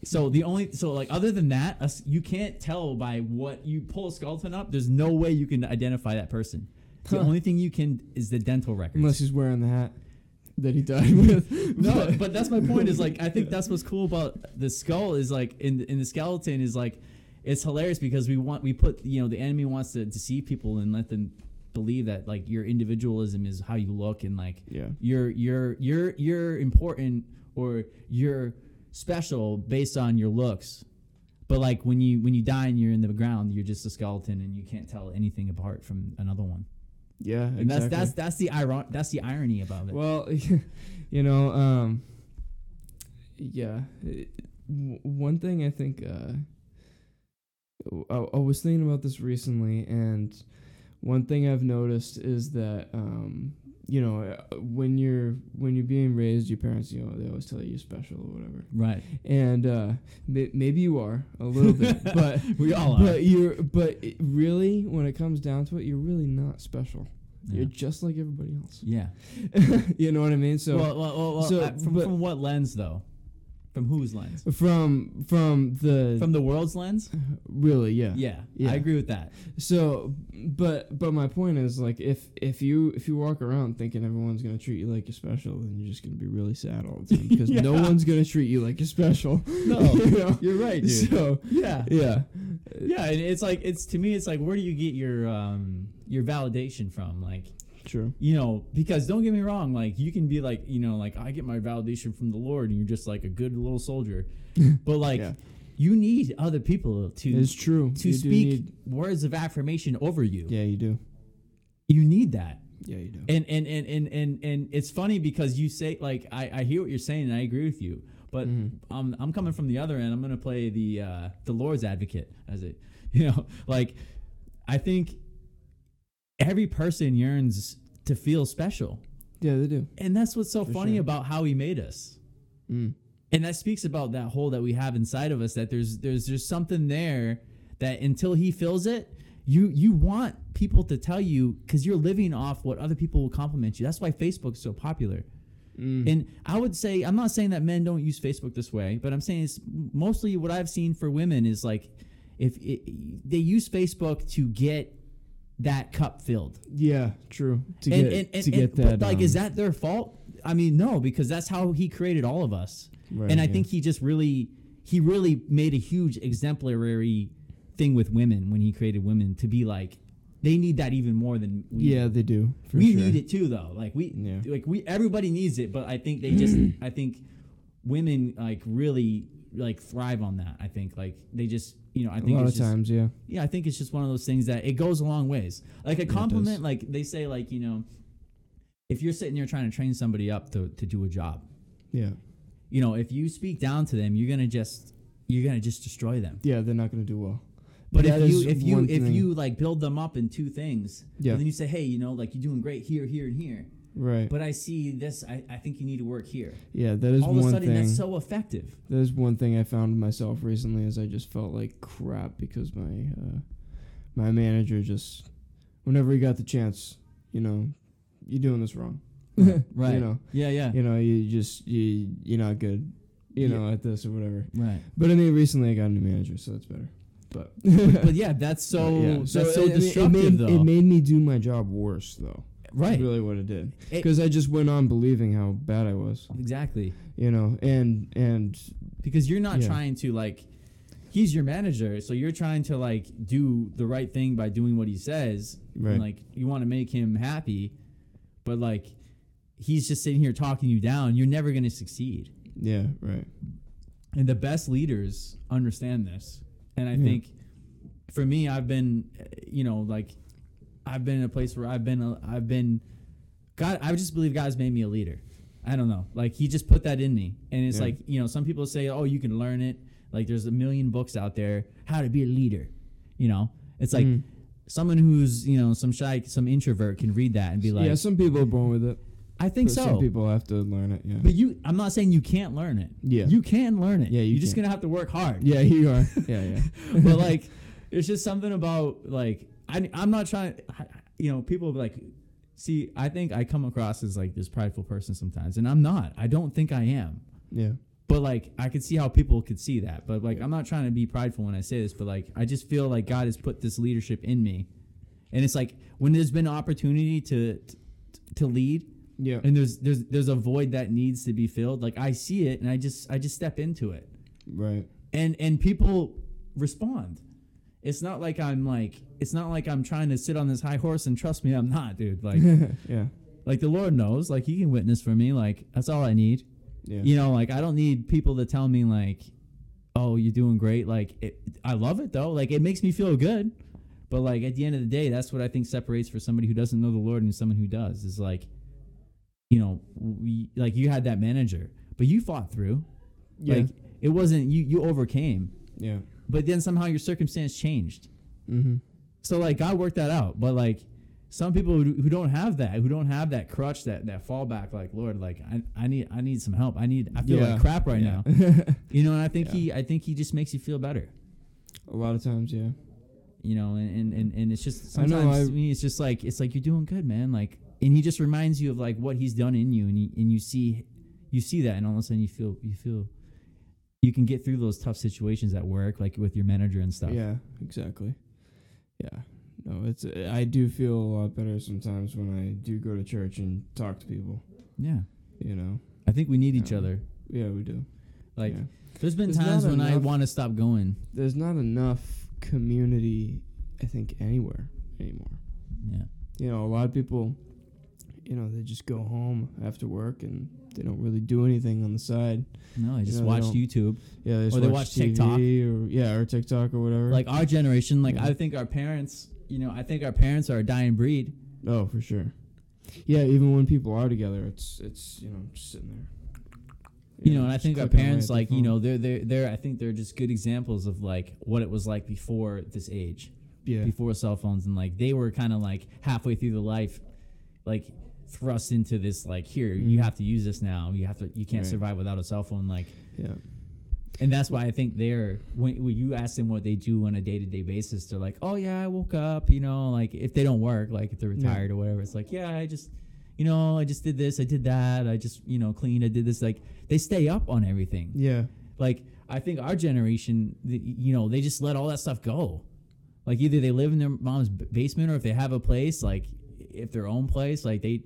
So the only so like other than that, us you can't tell by what you pull a skeleton up. There's no way you can identify that person. The Huh. only thing you can is the dental records. unless he's wearing the hat that he died with. no, but that's my point. Is like I think that's what's cool about the skull is like in in the skeleton is like it's hilarious because we want we put you know the enemy wants to deceive people and let them believe that like your individualism is how you look and like yeah, you're you're you're you're important or you're special based on your looks. But like when you when you die and you're in the ground, you're just a skeleton and you can't tell anything apart from another one. yeah, And exactly. that's that's that's the iron that's the irony about it. Well, you know, um, yeah. it- w- one thing I think uh, I, I was thinking about this recently, and one thing I've noticed is that um, you know uh, when you're when you're being raised, your parents, you know, they always tell you you're special or whatever, right. and uh, may, maybe you are a little bit, but we all are. but you're but really when it comes down to it, you're really not special. Yeah. You're just like everybody else. Yeah. you know what I mean? So well, well, well, well, so, uh, from, but- from what lens though? From whose lens? from from the From the world's lens? really yeah. Yeah, Yeah. I agree with that. So but but my point is like if if you if you walk around thinking everyone's gonna treat you like you're special, then you're just gonna be really sad all the time because no one's gonna treat you like you're special. No, you know? you're right, dude. So yeah, yeah, yeah, and it's like it's to me, it's like where do you get your um your validation from? Like true. you know, because don't get me wrong, like you can be like you know, like I get my validation from the Lord, and you're just like a good little soldier, but like Yeah. you need other people to It's true. to You speak need- words of affirmation over you. yeah, you do. You need that. Yeah, you do. and and and and and, and it's funny because you say like I, I hear what you're saying and I agree with you, but Mhm. um, I'm coming from the other end. I'm gonna play the uh, the Lord's advocate as it, you know, like I think every person yearns to feel special, yeah, they do. and that's what's so For funny sure. about how He made us. Mm. And that speaks about that hole that we have inside of us. That there's there's there's something there that until He fills it, you you want people to tell you because you're living off what other people will compliment you. That's why Facebook's so popular. Mm. And I would say I'm not saying that men don't use Facebook this way, but I'm saying it's mostly what I've seen for women is like if it, they use Facebook to get that cup filled. yeah, true. To and, get and, and, to get but, that. like um, is that their fault? I mean, no, because that's how he created all of us. right, and I yeah. think he just really he really made a huge exemplary thing with women when he created women to be like they need that even more than we yeah, they do. We sure. need it too though like we Yeah. like we everybody needs it but i think they just i think women like really like thrive on that i think like they just you know I think a lot of just, times, yeah. yeah i think it's just one of those things that it goes a long ways like a compliment like they say like you know if you're sitting there trying to train somebody up to, to do a job Yeah. you know if you speak down to them you're gonna just you're gonna just destroy them Yeah, they're not to do well. but That if you if you if thing- you like build them up in two things Yeah. and then you say hey you know like you're doing great here here and here Right. but I see this. I, I think you need to work here. yeah, that is All of a one sudden, thing. that's so effective. that is one thing I found myself recently is I just felt like crap because my uh, my manager just whenever he got the chance, you know, you're doing this wrong. Right. You know. Yeah, yeah. You know, you just you you're not good, you Yeah. know, at this or whatever. Right. But I mean recently I got a new manager, so that's better. But But yeah, that's so But yeah. that's so it- destructive, it made, though. It made me do my job worse though. Right. Really what it did. Because I just went on believing how bad I was. exactly. You know, and and because you're not Yeah. trying to like he's your manager so you're trying to like do the right thing by doing what he says Right. and like you want to make him happy but like he's just sitting here talking you down you're never going to succeed yeah, right. and the best leaders understand this and i Yeah. think for me i've been uh, you know like i've been in a place where i've been a, i've been god i just believe god's made me a leader i don't know like he just put that in me and it's Yeah. like you know some people say oh you can learn it like there's a million books out there how to be a leader you know it's like Mm. someone who's you know some shy some introvert can read that and be like yeah, some people are born with it. i think so Some people have to learn it. Yeah. but you i'm not saying you can't learn it Yeah. you can learn it Yeah, you you're just gonna have to work hard yeah, you are. Yeah, yeah. but like it's just something about like I, i'm not trying you know people like see i think i come across as like this prideful person sometimes and i'm not i don't think i am yeah. but like i could see how people could see that but like i'm not trying to be prideful when i say this but like i just feel like god has put this leadership in me and it's like when there's been opportunity to to, to lead Yeah. and there's there's there's a void that needs to be filled like i see it and i just i just step into it Right. and and people respond it's not like i'm like it's not like i'm trying to sit on this high horse and trust me i'm not dude. Like yeah. like the lord knows. Like he can witness for me. Like that's all i need. Yeah. you know like i don't need people to tell me like oh you're doing great. Like it, i love it though. Like it makes me feel good. But like at the end of the day that's what i think separates for somebody who doesn't know the lord and someone who does is like you know we like you had that manager but you fought through. Yeah. like it wasn't you you overcame. Yeah. But then somehow your circumstance changed. Mm-hmm. So like God worked that out. But like some people who, who don't have that, who don't have that crutch, that that fallback, like Lord, like I, I need I need some help. I need I feel Yeah. like crap right Yeah. now. You know, and I think Yeah. he I think he just makes you feel better. A lot of times, yeah. You know, and and, and, and it's just I know, sometimes I- to me it's just like it's like you're doing good, man. Like and he just reminds you of like what he's done in you and you and you see you see that and all of a sudden you feel you feel you can get through those tough situations at work, like with your manager and stuff. Yeah, exactly. Yeah. No, it's I do feel a lot better sometimes when I do go to church and talk to people. Yeah. You know. I think we need each other. Yeah, we do. Like yeah. There's been There's times when I want to stop going. there's not enough community, I think, anywhere anymore. Yeah. You know, a lot of people, you know, they just go home after work and they don't really do anything on the side. No, I just know, watch YouTube. Yeah, they just Or they watch watch TikTok. Or yeah, or TikTok or whatever. Like our generation, like Yeah. I think our parents, you know, I think our parents are a dying breed. oh, for sure. Yeah, even when people are together, it's it's you know just sitting there. You know, and I think our parents, like you know, they're they're they're. I think they're just good examples of like what it was like before this age, yeah, before cell phones, and like they were kind of like halfway through the life, like thrust into this like here you Mhm. have to use this now. You have to. You can't Right. survive without a cell phone. Like yeah, And that's why I think they're when, when you ask them what they do on a day to day basis, they're like, "Oh yeah, I woke up." You know, like if they don't work, like if they're Yeah. retired or whatever, it's like, "Yeah, I just, you know, I just did this, I did that, I just, you know, cleaned, I did this." Like they stay up on everything. yeah, Like I think our generation, the, you know, they just let all that stuff go. Like either they live in their mom's basement, or if they have a place, like if their own place, like they,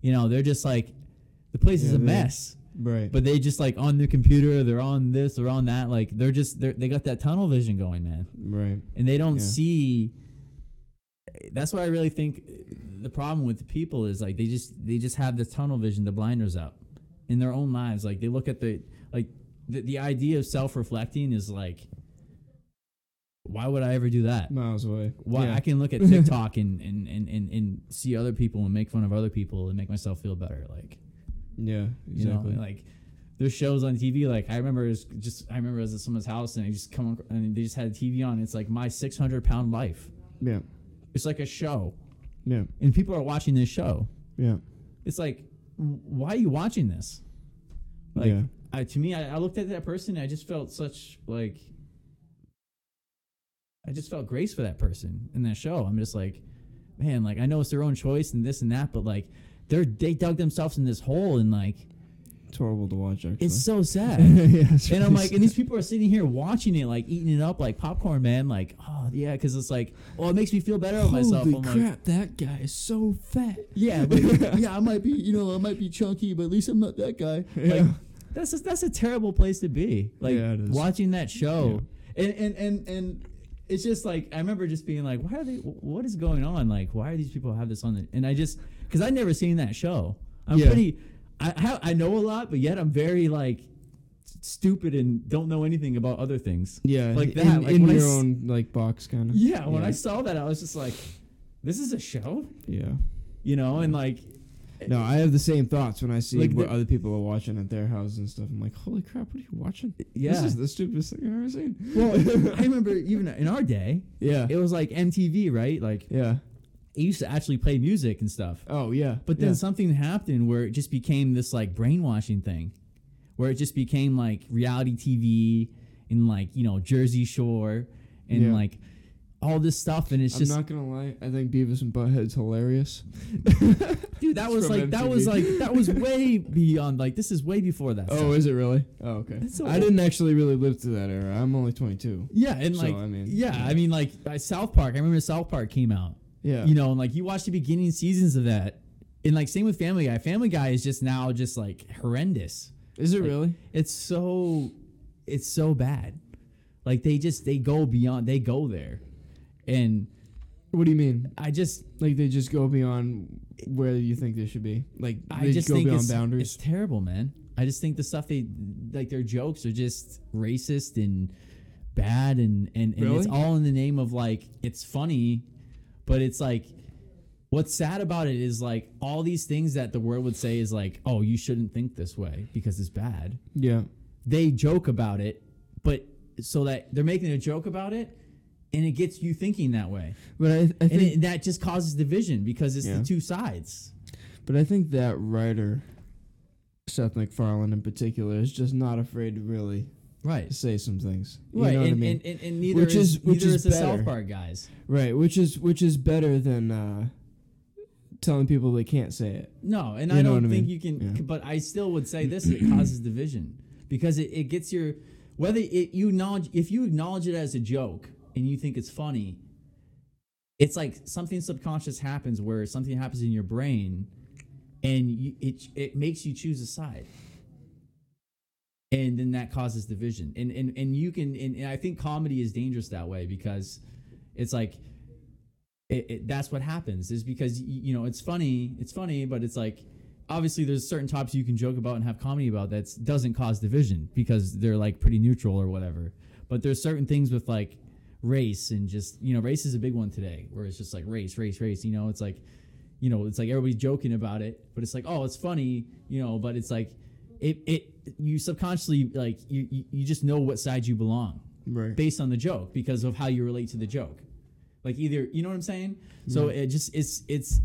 you know, they're just like, the place is Yeah, a they- mess right. but they just like on their computer they're on this they're on that like they're just they're, they got that tunnel vision going man right. and they don't Yeah. see that's why i really think the problem with the people is like they just they just have the tunnel vision the blinders up in their own lives like they look at the like the, the idea of self-reflecting is like why would i ever do that Miles away. why Yeah. i can look at tiktok and, and, and, and, and see other people and make fun of other people and make myself feel better like yeah, you know, exactly. like there's shows on TV. Like I remember, it just I remember I was at someone's house and I just come and they just had a TV on. It's like my 600 pound life. yeah, It's like a show, yeah, and people are watching this show. yeah, It's like, why are you watching this? Like, yeah. I, to me, I, I looked at that person. and I just felt such like, I just felt grace for that person in that show. I'm just like, man, like I know it's their own choice and this and that, but like they're they dug themselves in this hole and like It's horrible to watch. Actually, It's so sad. yeah, it's and I'm really like, and these people are sitting here watching it, like eating it up like popcorn, man. Like, oh yeah, because it's like, oh, it makes me feel better about myself. Holy I'm crap, like, that guy is so fat. yeah, but, yeah, I might be, you know, I might be chunky, but at least I'm not that guy. Yeah. Like, that's a, that's a terrible place to be. Like Yeah, watching that show, and, and and and it's just like I remember just being like, why are they? What is going on? Like, why are these people have this on? The, and I just because I never seen that show. I'm Yeah. pretty. I have, I know a lot, but yet I'm very like stupid and don't know anything about other things. Yeah, Like in, that, like in when I your own like box, kind of. Yeah, when Yeah. I saw that, I was just like, this is a show, Yeah. you know, and like No, I have the same thoughts when I see Like what the- other people are watching at their house and stuff. I'm like, holy crap, what are you watching? yeah. This is the stupidest thing I've ever seen. well, I remember even in our day, yeah. it was like MTV, right? Like yeah. it used to actually play music and stuff. Oh yeah. But then yeah. something happened where it just became this like brainwashing thing, where it just became like reality TV and like you know Jersey Shore and Yeah. like all this stuff, and it's I'm just not gonna lie. I think Beavis and Butthead's hilarious. dude, that was like that was like that was way beyond like this is way before that. Oh, is it really? Oh, okay. So I didn't actually really live through that era. I'm only 22. yeah, and So, like I mean, yeah, yeah. I mean like uh, South Park. I remember South Park came out. Yeah. you know, and like you watch the beginning seasons of that, and like same with Family Guy. Family Guy is just now just like horrendous. is it like- really? It's so, it's so bad. Like they just they go beyond. They go there, and What do you mean? I just Like they just go beyond where you think they should be? Like I they just go think beyond it's, boundaries? it's terrible, man. I just think the stuff they like their jokes are just racist and bad, and and, and it's all in the name of like it's funny, but it's like. What's sad about it is like all these things that the world would say is like, oh, you shouldn't think this way because it's bad. yeah. they joke about it, but so that they're making a joke about it, and it gets you thinking that way, But I, I and think it, that just causes division because it's Yeah. the two sides. But I think that writer, Seth MacFarlane in particular, is just not afraid to really Right, say some things. You right, know what and, I mean? and, and, and neither Which is, is- which neither is is, the better. South Park guys. right, which is which is better than uh, telling people they can't say it. No, and You I don't what I think mean? you can. Yeah. But I still would say this: it causes division because it, it gets your whether it you acknowledge if you acknowledge it as a joke and you think it's funny. It's like something subconscious happens where something happens in your brain, and you, it it makes you choose a side, and then that causes division. And and and you can and, and I think comedy is dangerous that way because it's like it, it, that's what happens is because you know it's funny it's funny but it's like obviously there's certain topics you can joke about and have comedy about that doesn't cause division because they're like pretty neutral or whatever but there's certain things with like race and just you know race is a big one today where it's just like race race race you know it's like you know it's like everybody's joking about it but it's like oh it's funny you know but it's like it it you subconsciously like you you, you just know what side you belong Right. based on the joke because of how you relate to the joke. Like either you know what I'm saying? So it just it's it's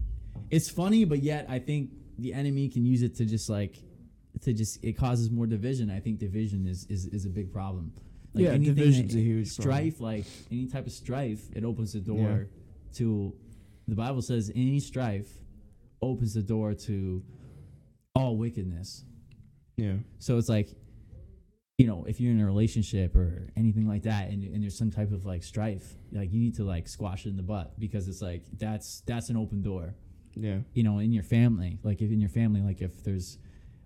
it's funny, but yet I think the enemy can use it to just like to just it causes more division. I think division is is, is a big problem. Like Yeah, anything division's that- a huge problem. strife. Like any type of strife, it opens the door to. The Bible says any strife opens the door to all wickedness. Yeah. So it's like, you know, if you're in a relationship or anything like that, and, and there's some type of like strife, like you need to like squash it in the butt because it's like that's that's an open door. Yeah. You know, in your family, like if in your family, like if there's,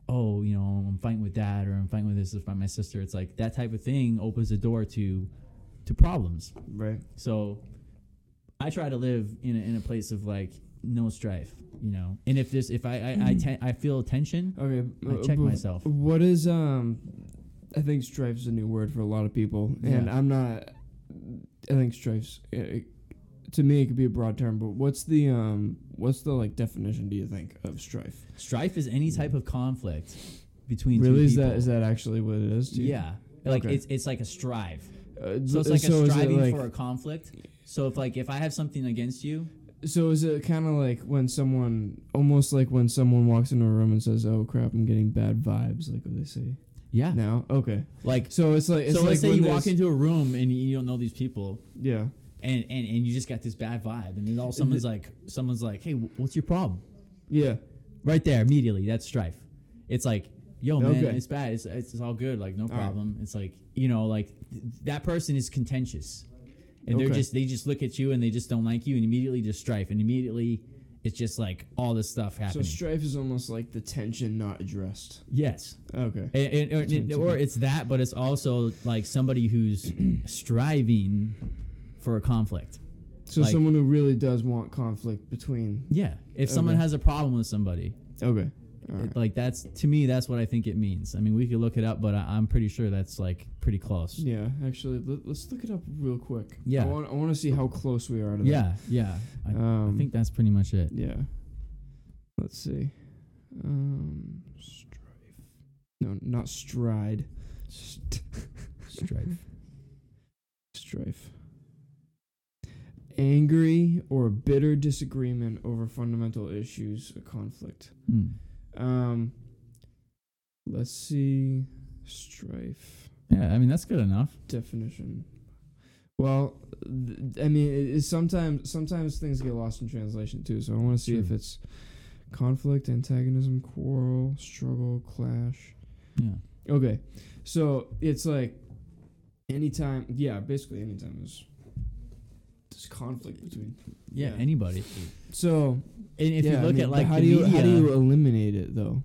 oh, you know, I'm fighting with dad or I'm fighting with this with my sister, it's like that type of thing opens the door to, to problems. Right. So, I try to live in a, in a place of like no strife, you know. And if this, if I I I, ten, I feel tension, Okay. I uh, check but myself. What is um? I think strife is a new word for a lot of people, and I'm not. I think strife's. To me, it could be a broad term, but what's the um? What's the like definition? Do you think of strife? Strife is any type of conflict between two Really, is people. that is that actually what it is? to you? yeah, like Okay. it's it's like a strive. Uh, So it's like so a striving like- for a conflict. So if like if I have something against you, So is it kind of like when someone, almost like when someone walks into a room and says, "Oh crap, I'm getting bad vibes," like what they say yeah, now? Okay, like so it's like it's so like let's say you walk into a room and you don't know these people. yeah, And, and, and you just got this bad vibe, and then all someone's like, someone's like, "Hey, what's your problem?" yeah, Right there, immediately, that's strife. It's like yo man, Okay. it's bad. It's, it's all good. Like no right. problem. It's like you know, like th- that person is contentious, and they're just they just look at you and they just don't like you, and immediately just strife, and immediately it's just like all this stuff happens. So strife is almost like the tension not addressed. yes, Okay. And- and- or, Tension. or it's that, but it's also like somebody who's striving for a conflict. So like- someone who really does want conflict between. Yeah, if someone has a problem with somebody, Okay. All it- like that's to me, that's what I think it means. I mean, we could look it up, but I, I'm pretty sure that's like pretty close. Yeah, actually, let, us look it up real quick. Yeah. I want, I want to see how close we are to Yeah, yeah. I. Um, I think that's pretty much it. Yeah. Let's see. Um, strife. No, not stride. St- Strife. strife. Angry or bitter disagreement over fundamental issues, a conflict. Mm. Um, let's see. Strife Yeah, I mean that's good enough. definition. Well, th- I mean, sometimes sometimes things get lost in translation too. So I want to see if it's conflict, antagonism, quarrel, struggle, clash. Yeah. Okay, so it's like anytime, yeah, basically anytime there's there's conflict between. Yeah, Yeah. anybody. So And if yeah, you I look mean, at like how do you media, how do you eliminate it though?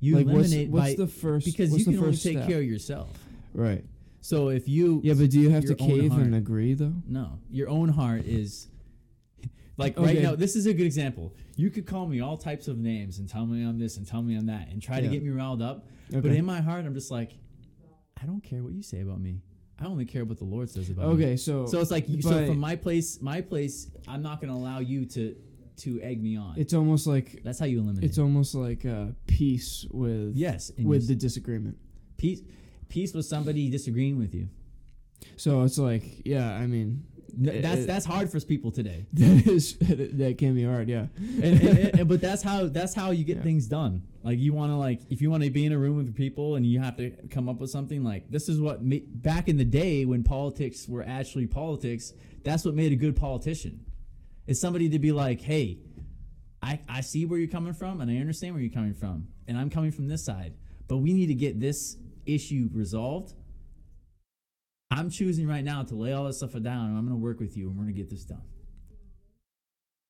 you like what's, eliminate what's by the first because what's you the can only take step? care of yourself. right? So if you Yeah, but do you have to cave heart. and agree though? No, your own heart is like right now. This is a good example. You could call me all types of names and tell me I'm this and tell me I'm that and try to get me riled up. But in my heart, I'm just like, I don't care what you say about me. I only care what the Lord says about me. Okay, so So it's like you, so from my place, my place, I'm not going to allow you to to egg me on. it's almost like That's how you eliminate. it's almost like uh, peace with yes, with the disagreement. peace. Peace with somebody disagreeing with you. So it's like, yeah, I mean, That's that's hard for people today. that is that can be hard, yeah. and, and- and- but that's how that's how you get Yeah. things done. Like you want to like if you want to be in a room with people and you have to come up with something like this is what ma- back in the day when politics were actually politics. That's what made a good politician. Is somebody to be like, hey, I I see where you're coming from and I understand where you're coming from and I'm coming from this side, but we need to get this issue resolved. I'm choosing right now to lay all this stuff down and I'm going to work with you and we're going to get this done.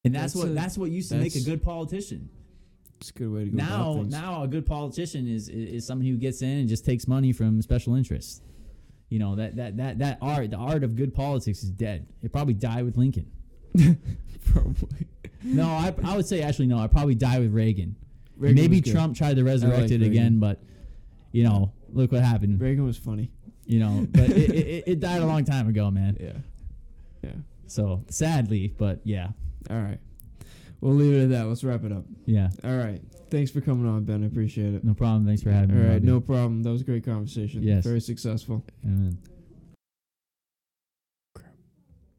And that's, That's what a- that's what used to make a good politician. It's a good way to go. Now, now a good politician is, is is somebody who gets in and just takes money from special interests. You know that that that that art, the art of good politics, is dead. It probably died with Lincoln. probably No, I I would say actually no. I probably died with Reagan. Reagan Maybe. Trump tried to resurrect it Reagan. again, but you know, look what happened. Reagan was funny. You know, but it, it, it died a long time ago, man. Yeah, yeah. So sadly, but yeah, All right, we'll leave it at that. Let's wrap it up. yeah, All right. Thanks for coming on, Ben. I appreciate it. no problem. Thanks for having All me. All right. Robbie. no problem. That was a great conversation. Yes. Very successful. Amen.